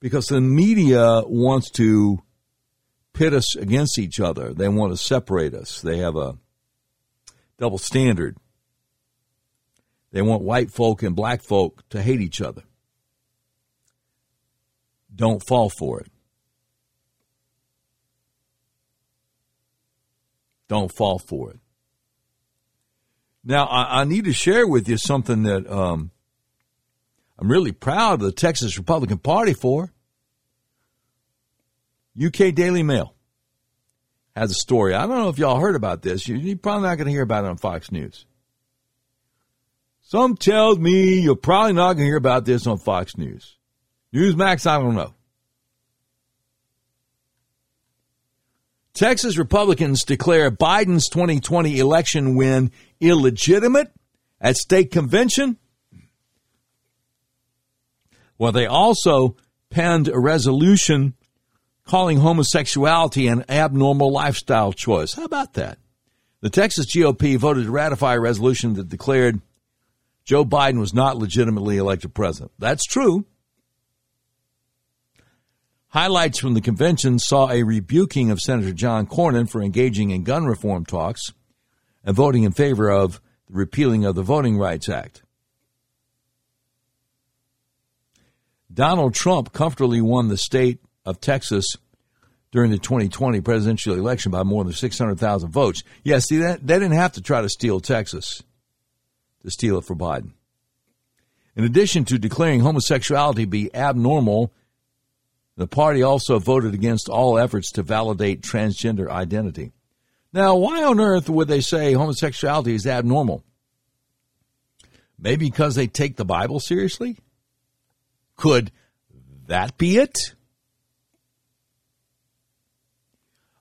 S1: because the media wants to pit us against each other. They want to separate us. They have a double standard. They want white folk and black folk to hate each other. Don't fall for it. Don't fall for it. Now, I, I need to share with you something that um, I'm really proud of the Texas Republican Party for. UK Daily Mail has a story. I don't know if y'all heard about this. You're probably not going to hear about it on Fox News. Some tells me you're probably not going to hear about this on Fox News. Newsmax, I don't know. Texas Republicans declare Biden's 2020 election win illegitimate at state convention Well, they also penned a resolution calling homosexuality an abnormal lifestyle choice. How about that? The Texas GOP voted to ratify a resolution that declared Joe Biden was not legitimately elected president. That's true. Highlights from the convention saw a rebuking of Senator John Cornyn for engaging in gun reform talks and voting in favor of the repealing of the Voting Rights Act. Donald Trump comfortably won the state of Texas during the 2020 presidential election by more than 600,000 votes. Yeah, see, that, they didn't have to try to steal Texas to steal it for Biden. In addition to declaring homosexuality be abnormal, the party also voted against all efforts to validate transgender identity. Now, why on earth would they say homosexuality is abnormal? Maybe because they take the Bible seriously? Could that be it?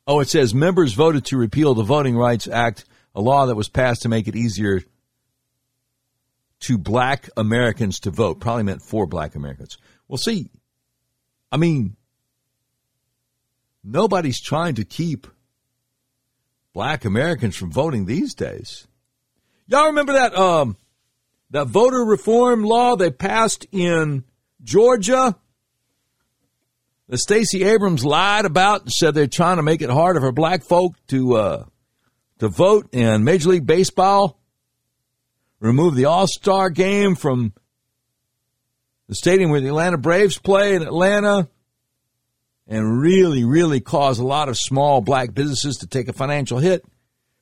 S1: Oh, it says members voted to repeal the Voting Rights Act, a law that was passed to make it easier to black Americans to vote. Probably meant for black Americans. Well, see, I mean, nobody's trying to keep black Americans from voting these days. Y'all remember that um that voter reform law they passed in Georgia? The Stacey Abrams lied about and said they're trying to make it harder for black folk to uh, to vote in Major League Baseball. Remove the All Star game from the stadium where the Atlanta Braves play in Atlanta and really, really cause a lot of small black businesses to take a financial hit.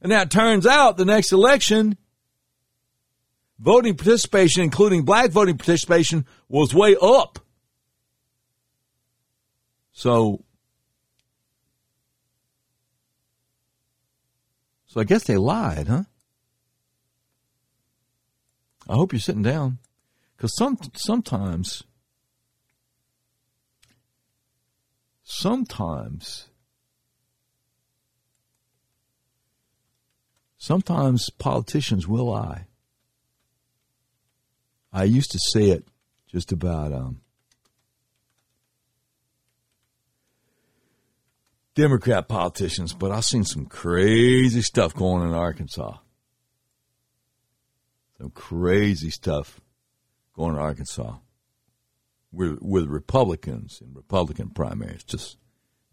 S1: And now it turns out the next election, voting participation, including black voting participation, was way up. So, so I guess they lied, huh? I hope you're sitting down, because some sometimes, sometimes, sometimes politicians will lie. I used to say it just about um, Democrat politicians, but I've seen some crazy stuff going on in Arkansas. Some crazy stuff going on in Arkansas with, with Republicans in Republican primaries. Just,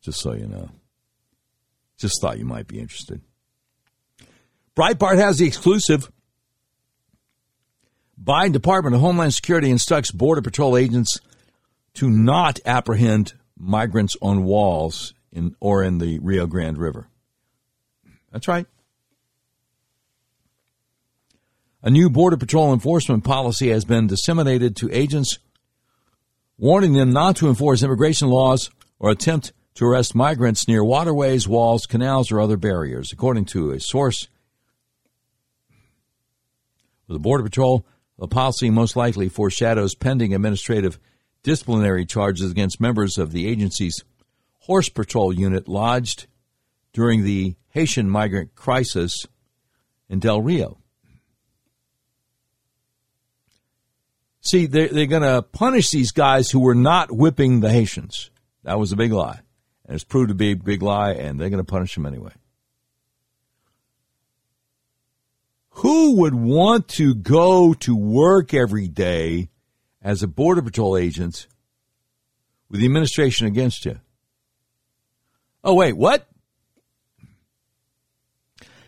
S1: just so you know. Just thought you might be interested. Breitbart has the exclusive. Biden Department of Homeland Security instructs Border Patrol agents to not apprehend migrants on walls in or in the Rio Grande River. That's right. A new Border Patrol enforcement policy has been disseminated to agents, warning them not to enforce immigration laws or attempt to arrest migrants near waterways, walls, canals, or other barriers. According to a source with the Border Patrol, the policy most likely foreshadows pending administrative disciplinary charges against members of the agency's Horse Patrol unit lodged during the Haitian migrant crisis in Del Rio. See, they're, they're going to punish these guys who were not whipping the Haitians. That was a big lie. And it's proved to be a big lie, and they're going to punish them anyway. Who would want to go to work every day as a Border Patrol agent with the administration against you? Oh, wait, what?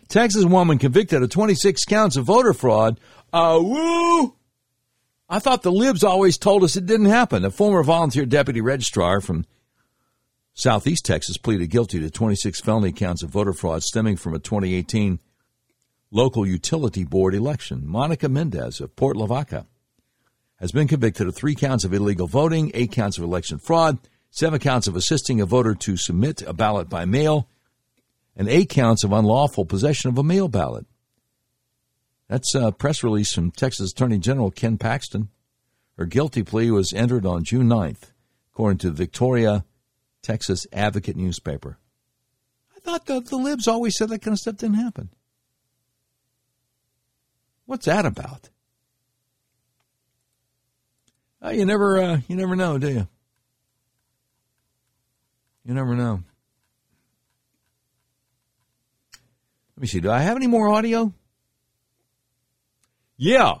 S1: Texas woman convicted of 26 counts of voter fraud. Uh, woo! I thought the libs always told us it didn't happen. A former volunteer deputy registrar from Southeast Texas pleaded guilty to 26 felony counts of voter fraud stemming from a 2018 local utility board election. Monica Mendez of Port Lavaca has been convicted of three counts of illegal voting, eight counts of election fraud, seven counts of assisting a voter to submit a ballot by mail, and eight counts of unlawful possession of a mail ballot. That's a press release from Texas Attorney General Ken Paxton. Her guilty plea was entered on June 9th, according to Victoria, Texas Advocate newspaper. I thought the, the libs always said that kind of stuff didn't happen. What's that about? Uh, you never, uh, you never know, do you? You never know. Let me see. Do I have any more audio? Yeah.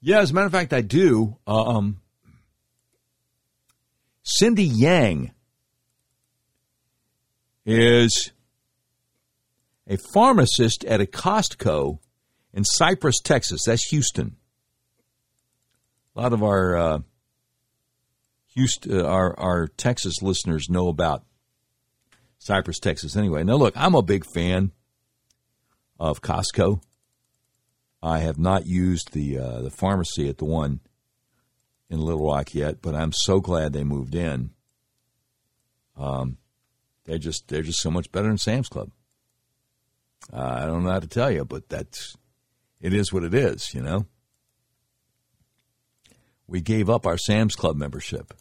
S1: Yeah, as a matter of fact, I do. Uh, um, Cindy Yang is a pharmacist at a Costco in Cypress, Texas. That's Houston. A lot of our uh, Houston, uh, our our Texas listeners know about Cypress, Texas. Anyway, now look, I'm a big fan of Costco. I have not used the uh, the pharmacy at the one in Little Rock yet, but I'm so glad they moved in. Um, they're just they're just so much better than Sam's Club. Uh, I don't know how to tell you, but that's it is what it is, you know. We gave up our Sam's Club membership.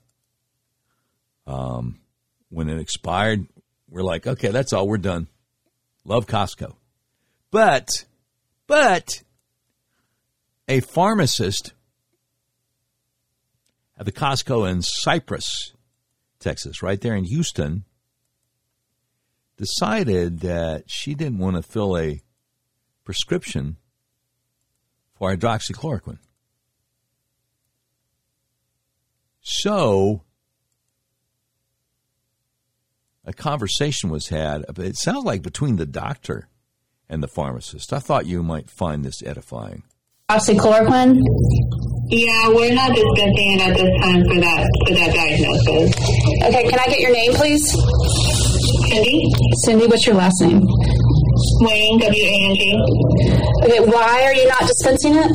S1: Um, when it expired, we're like, okay, that's all. We're done. Love Costco, but but a pharmacist at the Costco in Cypress, Texas, right there in Houston, decided that she didn't want to fill a prescription for hydroxychloroquine. So, a conversation was had. It sounds like between the doctor and the pharmacist. I thought you might find this edifying.
S24: Oxychloroquine? Yeah, we're not discussing it at this time for that for that diagnosis. Okay, can I get your name, please? Cindy. Cindy, what's your last name? Wang, W A N G. Okay, why are you not dispensing it?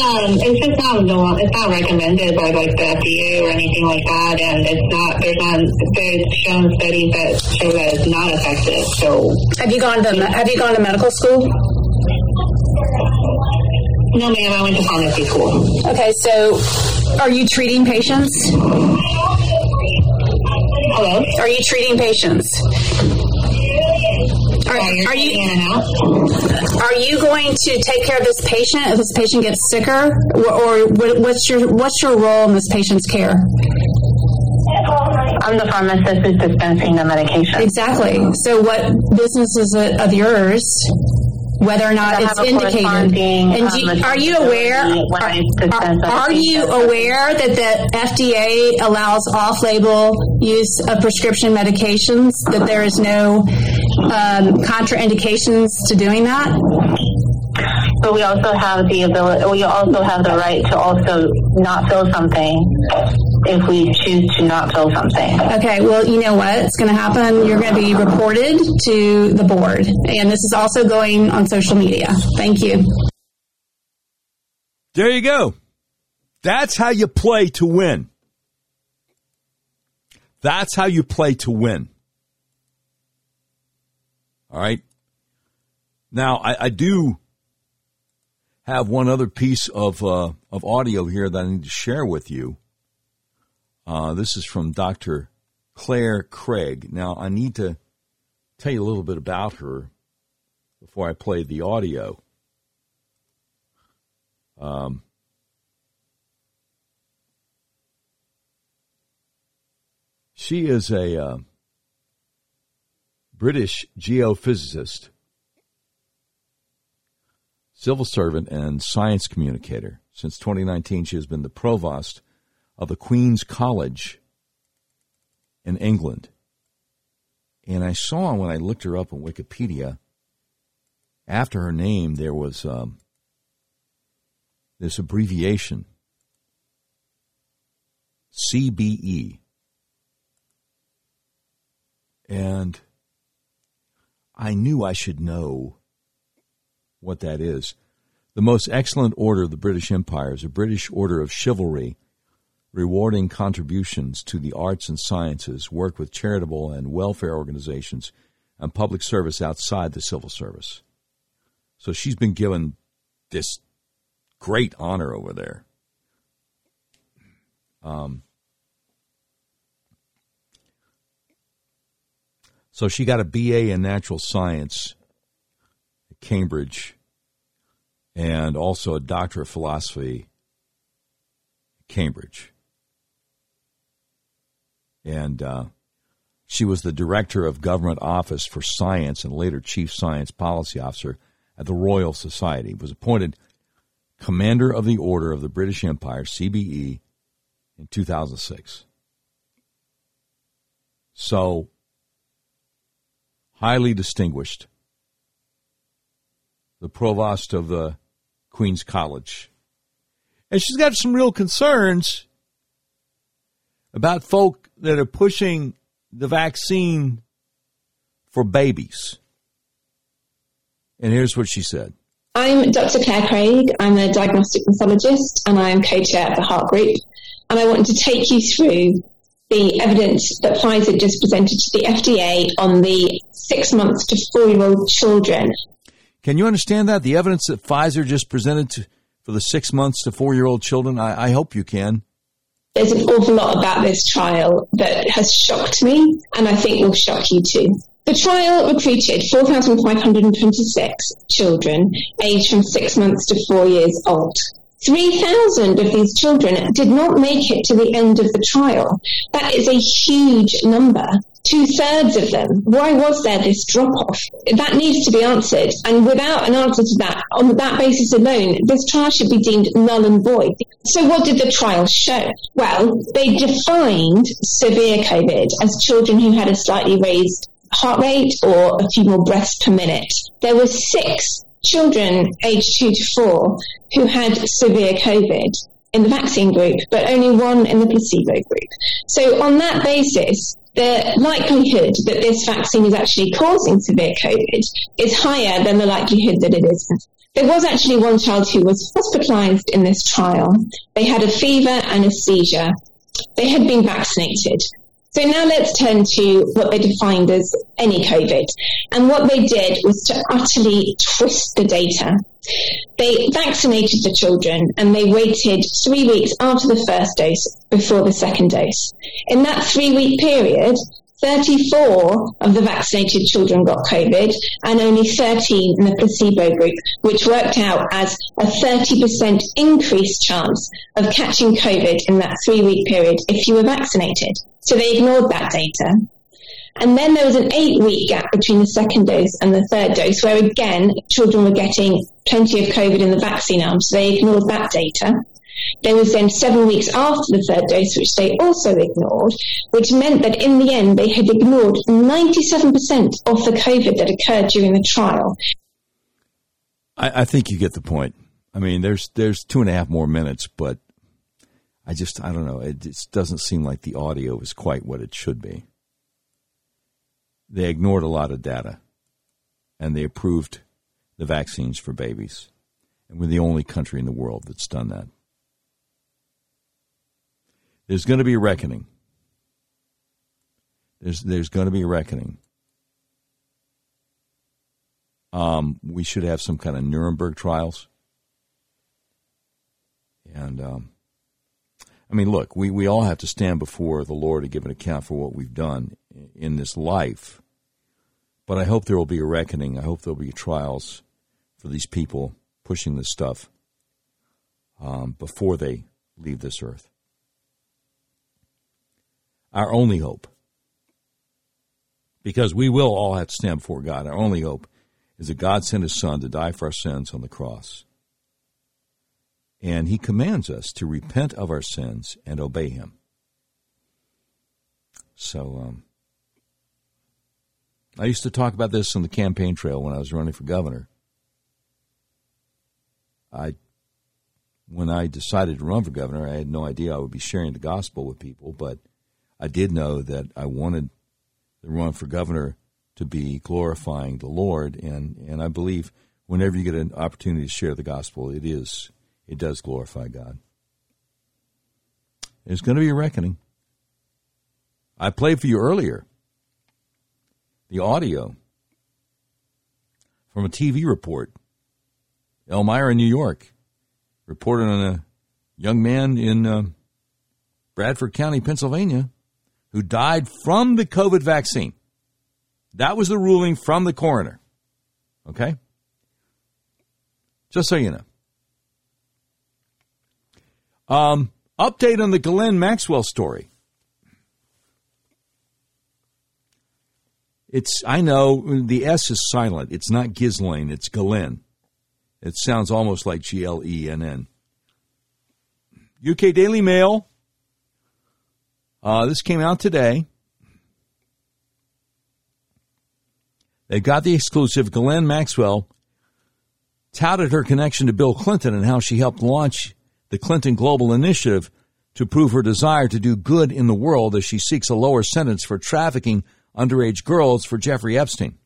S24: Um, it's just not no, it's not recommended by like the FDA or anything like that, and it's not. There's not. There's shown studies that show that it's not effective. So, have you gone to Have you gone to medical school? No, ma'am. I went to pharmacy school. Okay, so are you treating patients? Hello. Are you treating patients? Are, are you are you going to take care of this patient if this patient gets sicker, or, or what's your what's your role in this patient's care? I'm the pharmacist who's dispensing the medication. Exactly. So, what business is it of yours? Whether or not it's indicated, and do,
S25: um,
S24: are you aware?
S25: when
S24: Are, are you aware that the FDA allows off-label use of prescription medications? That there is no um, contraindications to doing that?
S25: But we also have the ability, we also have the right to also not fill something if we choose to not fill something.
S24: Okay, well, you know what? It's going to happen? You're going to be reported to the board, and this is also going on social media. Thank you.
S1: There you go. That's how you play to win. That's how you play to win. All right. Now, I, I do have one other piece of uh, of audio here that I need to share with you. Uh, this is from Dr. Claire Craig. Now, I need to tell you a little bit about her before I play the audio. Um, she is a uh, British geophysicist, civil servant, and science communicator. Since 2019, she has been the provost of the Queen's College in England. And I saw when I looked her up on Wikipedia, after her name, there was um, this abbreviation CBE. And I knew I should know what that is. The most excellent order of the British Empire is a British Order of Chivalry, rewarding contributions to the arts and sciences, work with charitable and welfare organizations, and public service outside the civil service. So she's been given this great honor over there. Um, so she got a BA in natural science at Cambridge, and also a doctor of philosophy at Cambridge. And uh, she was the director of government office for science and later chief science policy officer at the Royal Society. Was appointed commander of the Order of the British Empire (CBE) in 2006. So highly distinguished. The provost of the Queen's College. And she's got some real concerns about folk that are pushing the vaccine for babies. And here's what she said.
S26: I'm Dr. Claire Craig. I'm a diagnostic pathologist and I am co-chair of the HART Group. And I want to take you through the evidence that Pfizer just presented to the FDA on the six months to four year old children.
S1: Can you understand that? The evidence that Pfizer just presented to, for the six months to four year old children? I, I hope you can.
S26: There's an awful lot about this trial that has shocked me, and I think will shock you too. The trial recruited 4,526 children aged from six months to four years old. 3,000 of these children did not make it to the end of the trial. That is a huge number. Two thirds of them. Why was there this drop off? That needs to be answered. And without an answer to that, on that basis alone, this trial should be deemed null and void. So what did the trial show? Well, they defined severe COVID as children who had a slightly raised heart rate or a few more breaths per minute. There were six children aged two to four who had severe COVID in the vaccine group, but only one in the placebo group. So on that basis, the likelihood that this vaccine is actually causing severe COVID is higher than the likelihood that it isn't. There was actually one child who was hospitalized in this trial. They had a fever and a seizure. They had been vaccinated. So now let's turn to what they defined as any COVID. And what they did was to utterly twist the data. They vaccinated the children and they waited three weeks after the first dose before the second dose. In that three week period, 34 of the vaccinated children got COVID and only 13 in the placebo group, which worked out as a 30% increased chance of catching COVID in that three week period if you were vaccinated. So they ignored that data. And then there was an eight week gap between the second dose and the third dose, where again, children were getting plenty of COVID in the vaccine arm, so they ignored that data. There was then seven weeks after the third dose, which they also ignored, which meant that in the end they had ignored 97% of the COVID that occurred during the trial.
S1: I, I think you get the point. I mean, there's there's two and a half more minutes, but I just I don't know. It just doesn't seem like the audio is quite what it should be. They ignored a lot of data, and they approved the vaccines for babies, and we're the only country in the world that's done that. There's going to be a reckoning. There's there's going to be a reckoning. Um, we should have some kind of Nuremberg trials. And um, I mean, look, we, we all have to stand before the Lord to give an account for what we've done in this life. But I hope there will be a reckoning. I hope there will be trials for these people pushing this stuff um, before they leave this earth our only hope. Because we will all have to stand before God. Our only hope is that God sent his Son to die for our sins on the cross. And he commands us to repent of our sins and obey him. So, um, I used to talk about this on the campaign trail when I was running for governor. I, when I decided to run for governor, I had no idea I would be sharing the gospel with people, but I did know that I wanted the run for governor to be glorifying the Lord, and, and I believe whenever you get an opportunity to share the gospel, it is it does glorify God. There's going to be a reckoning. I played for you earlier the audio from a TV report. Elmira, New York, reported on a young man in uh, Bradford County, Pennsylvania, who died from the COVID vaccine. That was the ruling from the coroner. Okay? Just so you know. Um, update on the Ghislaine Maxwell story. It's I know the S is silent. It's not Ghislaine. It's Ghislaine. It sounds almost like G L E N N. UK Daily Mail. Uh, this came out today. They got the exclusive. Ghislaine Maxwell touted her connection to Bill Clinton and how she helped launch the Clinton Global Initiative to prove her desire to do good in the world as she seeks a lower sentence for trafficking underage girls for Jeffrey Epstein.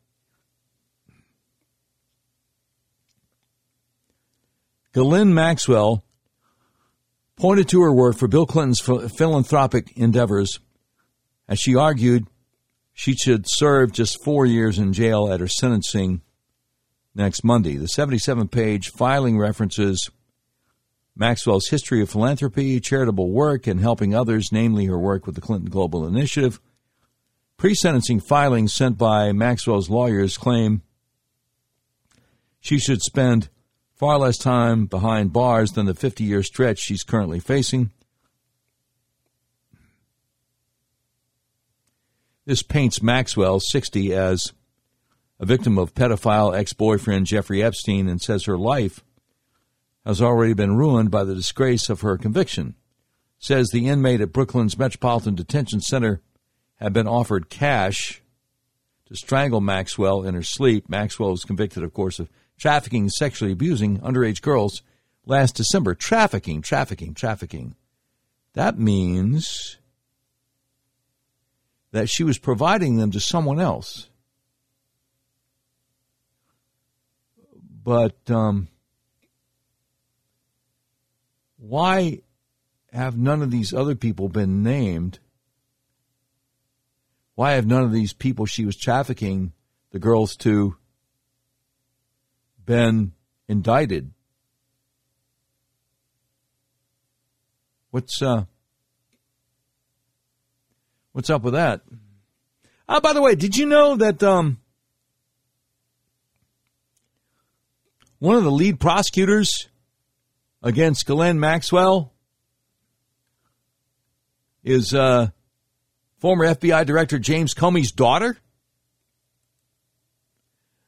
S1: Ghislaine Maxwell pointed to her work for Bill Clinton's philanthropic endeavors as she argued she should serve just four years in jail at her sentencing next Monday. The 77 page filing references Maxwell's history of philanthropy, charitable work, and helping others, namely her work with the Clinton Global Initiative. Pre sentencing filings sent by Maxwell's lawyers claim she should spend far less time behind bars than the 50 year stretch she's currently facing. This paints Maxwell, 60, as a victim of pedophile ex boyfriend Jeffrey Epstein and says her life has already been ruined by the disgrace of her conviction. Says the inmate at Brooklyn's Metropolitan Detention Center had been offered cash to strangle Maxwell in her sleep. Maxwell was convicted, of course, of trafficking sexually abusing underage girls last December. Trafficking, trafficking, trafficking. That means that she was providing them to someone else. But um, why have none of these other people been named? Why have none of these people she was trafficking the girls to been indicted? What's uh what's up with that? Uh, by the way, did you know that um one of the lead prosecutors against Ghislaine Maxwell is uh former FBI Director James Comey's daughter?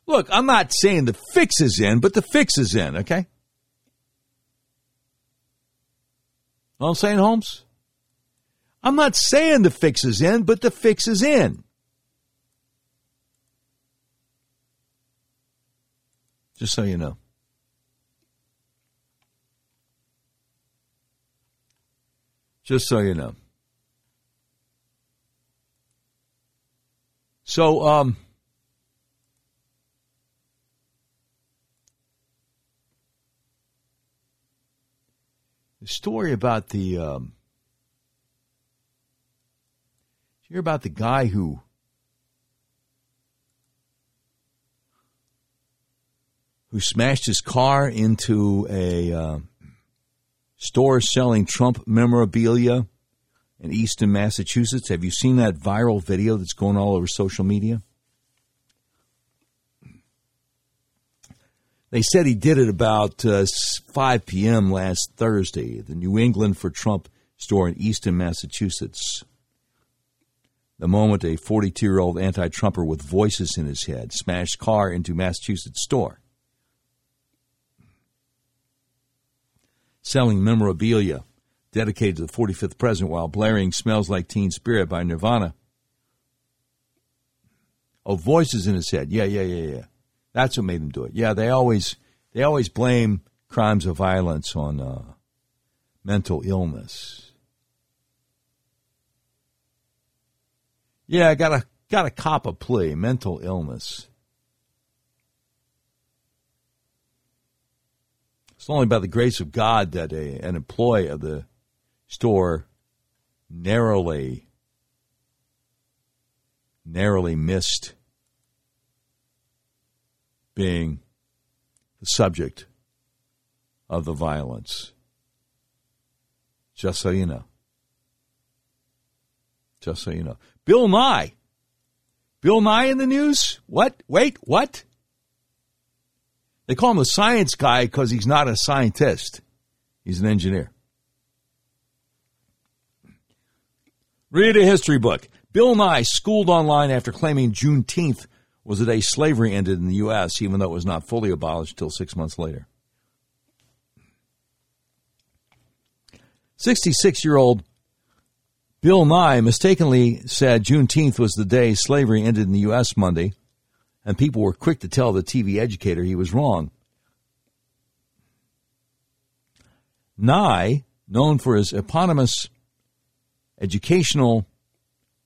S1: Look, I'm not saying the fix is in, but the fix is in, okay? I'm saying, Holmes? I'm not saying the fix is in, but the fix is in. Just so you know. Just so you know. So, um, the story about the, um, you hear about the guy who who smashed his car into a uh, store selling Trump memorabilia in Easton, Massachusetts. Have you seen that viral video that's going all over social media? They said he did it about uh, 5 p.m. last Thursday the New England for Trump store in Easton, Massachusetts. The moment a 42 year old anti Trumper with voices in his head smashed car into Massachusetts store. Selling memorabilia dedicated to the 45th president while blaring Smells Like Teen Spirit by Nirvana. Oh, voices in his head. Yeah, yeah, yeah, yeah. That's what made him do it. Yeah, they always they always blame crimes of violence on uh, mental illness. Yeah, I got a got a cop a plea, mental illness. It's only by the grace of God that a, an employee of the store narrowly narrowly missed being the subject of the violence. Just so you know. Just so you know. Bill Nye. Bill Nye in the news? What? Wait, what? They call him a science guy because he's not a scientist. He's an engineer. Read a history book. Bill Nye schooled online after claiming Juneteenth was the day slavery ended in the U.S., even though it was not fully abolished until six months later. 66 year old Bill Nye mistakenly said Juneteenth was the day slavery ended in the U.S. Monday, and people were quick to tell the TV educator he was wrong. Nye, known for his eponymous educational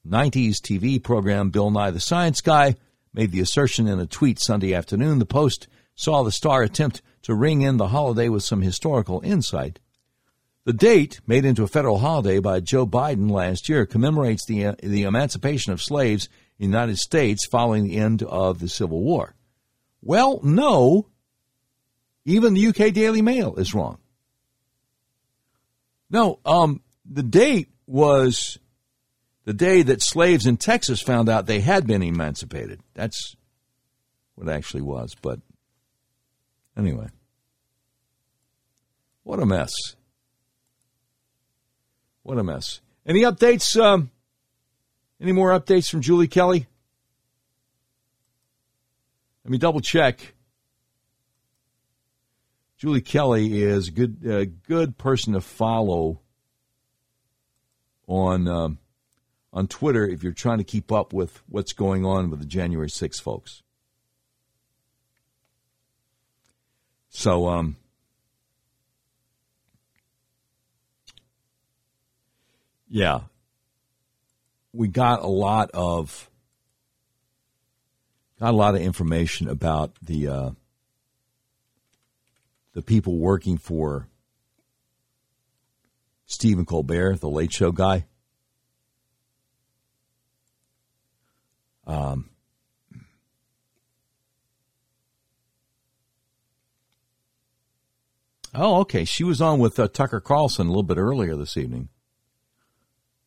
S1: 90s TV program Bill Nye the Science Guy, made the assertion in a tweet Sunday afternoon. The Post saw the star attempt to ring in the holiday with some historical insight. The date, made into a federal holiday by Joe Biden last year, commemorates the, the emancipation of slaves United States following the end of the Civil War. Well, no. Even the UK Daily Mail is wrong. No, um, the date was the day that slaves in Texas found out they had been emancipated. That's what it actually was. But anyway, what a mess. What a mess. Any updates? Um, any more updates from Julie Kelly? Let me double check. Julie Kelly is a good, uh, good person to follow on um, on Twitter if you're trying to keep up with what's going on with the January 6 folks. So, um, yeah, we got a lot of got a lot of information about the uh, the people working for Stephen Colbert, the Late Show guy. Um, oh, okay. She was on with uh, Tucker Carlson a little bit earlier this evening.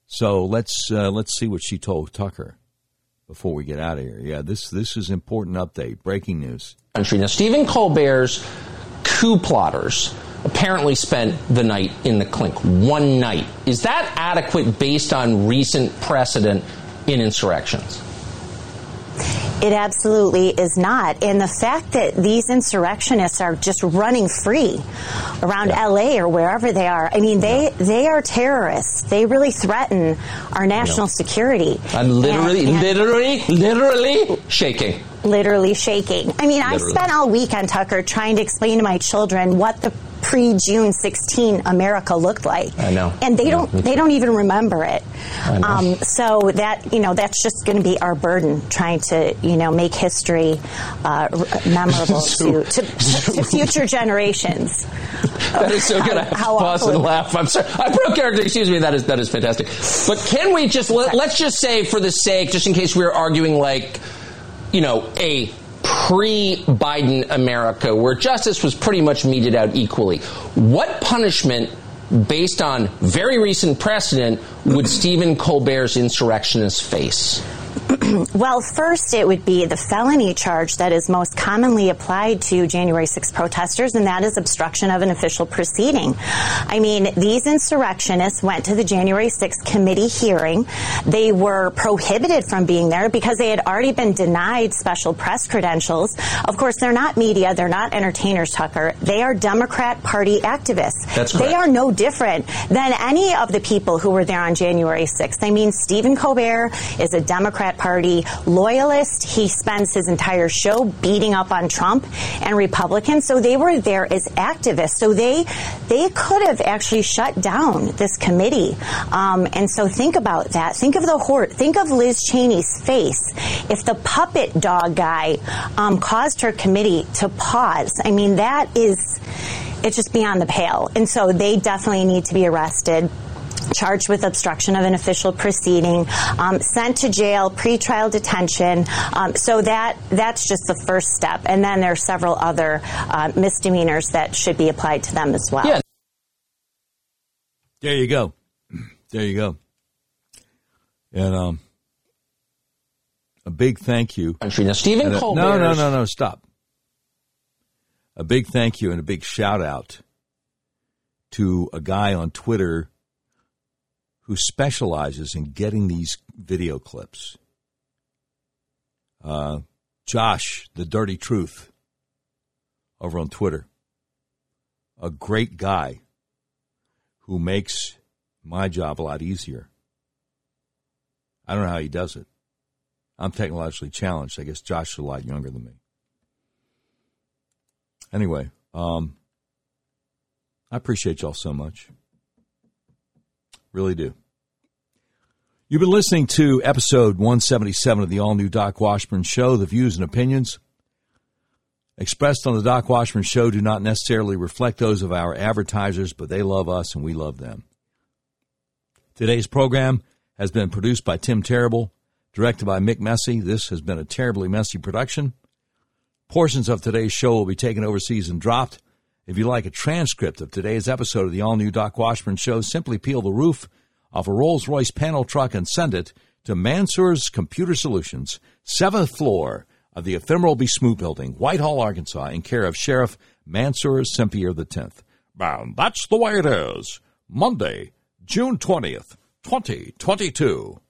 S1: So let's uh, let's see what she told Tucker before we get out of here. Yeah, this this is important update, breaking news.
S27: Country now, Stephen Colbert's coup plotters apparently spent the night in the clink. One night is that adequate based on recent precedent in insurrections?
S28: It absolutely is not. And the fact that these insurrectionists are just running free around yeah. LA or wherever they are, I mean, they, yeah. they are terrorists. They really threaten our national security.
S27: I'm literally, and, and literally, literally shaking
S28: literally shaking. I mean, literally. I spent all weekend, Tucker, trying to explain to my children what the pre June 16 America looked like.
S27: I know,
S28: and they don't they don't even remember it. Um, so that you know that's just going to be our burden, trying to you know make history uh, memorable [LAUGHS] to, to, to, future generations. [LAUGHS]
S27: that is so good. How, I pause and laugh. I'm sorry. I broke character. Excuse me. That is that is fantastic. But can we just let, let's just say for the sake, just in case we're arguing like you know a pre Biden America where justice was pretty much meted out equally. What punishment, based on very recent precedent, would Stephen Colbert's insurrectionists face? [CLEARS THROAT]
S28: well, first, it would be the felony charge that is most commonly applied to January 6 protesters, and that is obstruction of an official proceeding. I mean, these insurrectionists went to the January 6 committee hearing. They were prohibited from being there because they had already been denied special press credentials. Of course, they're not media, they're not entertainers, Tucker. They are Democrat Party activists.
S27: That's
S28: correct. They are no different than any of the people who were there on January 6th. I mean, Stephen Colbert is a Democrat Party loyalist. He spends his entire show beating up on Trump and Republicans. So they were there as activists. So they they could have actually shut down this committee. Um, and so think about that. Think of the horde. Think of Liz Cheney's face if the puppet dog guy um, caused her committee to pause. I mean, that is it's just beyond the pale. And so they definitely need to be arrested charged with obstruction of an official proceeding, um, sent to jail, pretrial detention. Um, so that that's just the first step, and then there are several other uh, misdemeanors that should be applied to them as well.
S27: Yeah.
S1: There you go. [CLEARS THROAT] There you go. And um, a big thank you.
S27: Country now, Stephen
S1: uh,
S27: Colbert.
S1: No, no, no, no. Stop. a big thank you and a big shout out to a guy on Twitter who specializes in getting these video clips. Uh, Josh, the Dirty Truth, over on Twitter. A great guy who makes my job a lot easier. I don't know how he does it. I'm technologically challenged. I guess Josh is a lot younger than me. Anyway, um, I appreciate y'all so much. Really do. You've been listening to episode 177 of the all new Doc Washburn Show. The views and opinions expressed on the Doc Washburn Show do not necessarily reflect those of our advertisers, but they love us and we love them. Today's program has been produced by Tim Terrible, directed by Mick Messy. This has been a terribly messy production. Portions of today's show will be taken overseas and dropped. If you'd like a transcript of today's episode of the all new Doc Washburn Show, simply peel the roof off a Rolls Royce panel truck and send it to Mansour's Computer Solutions, seventh floor of the Ephemeral Be Smooth Building, Whitehall, Arkansas, in care of Sheriff Mansour Sempier X. And that's the way it is. Monday, June 20th, 2022.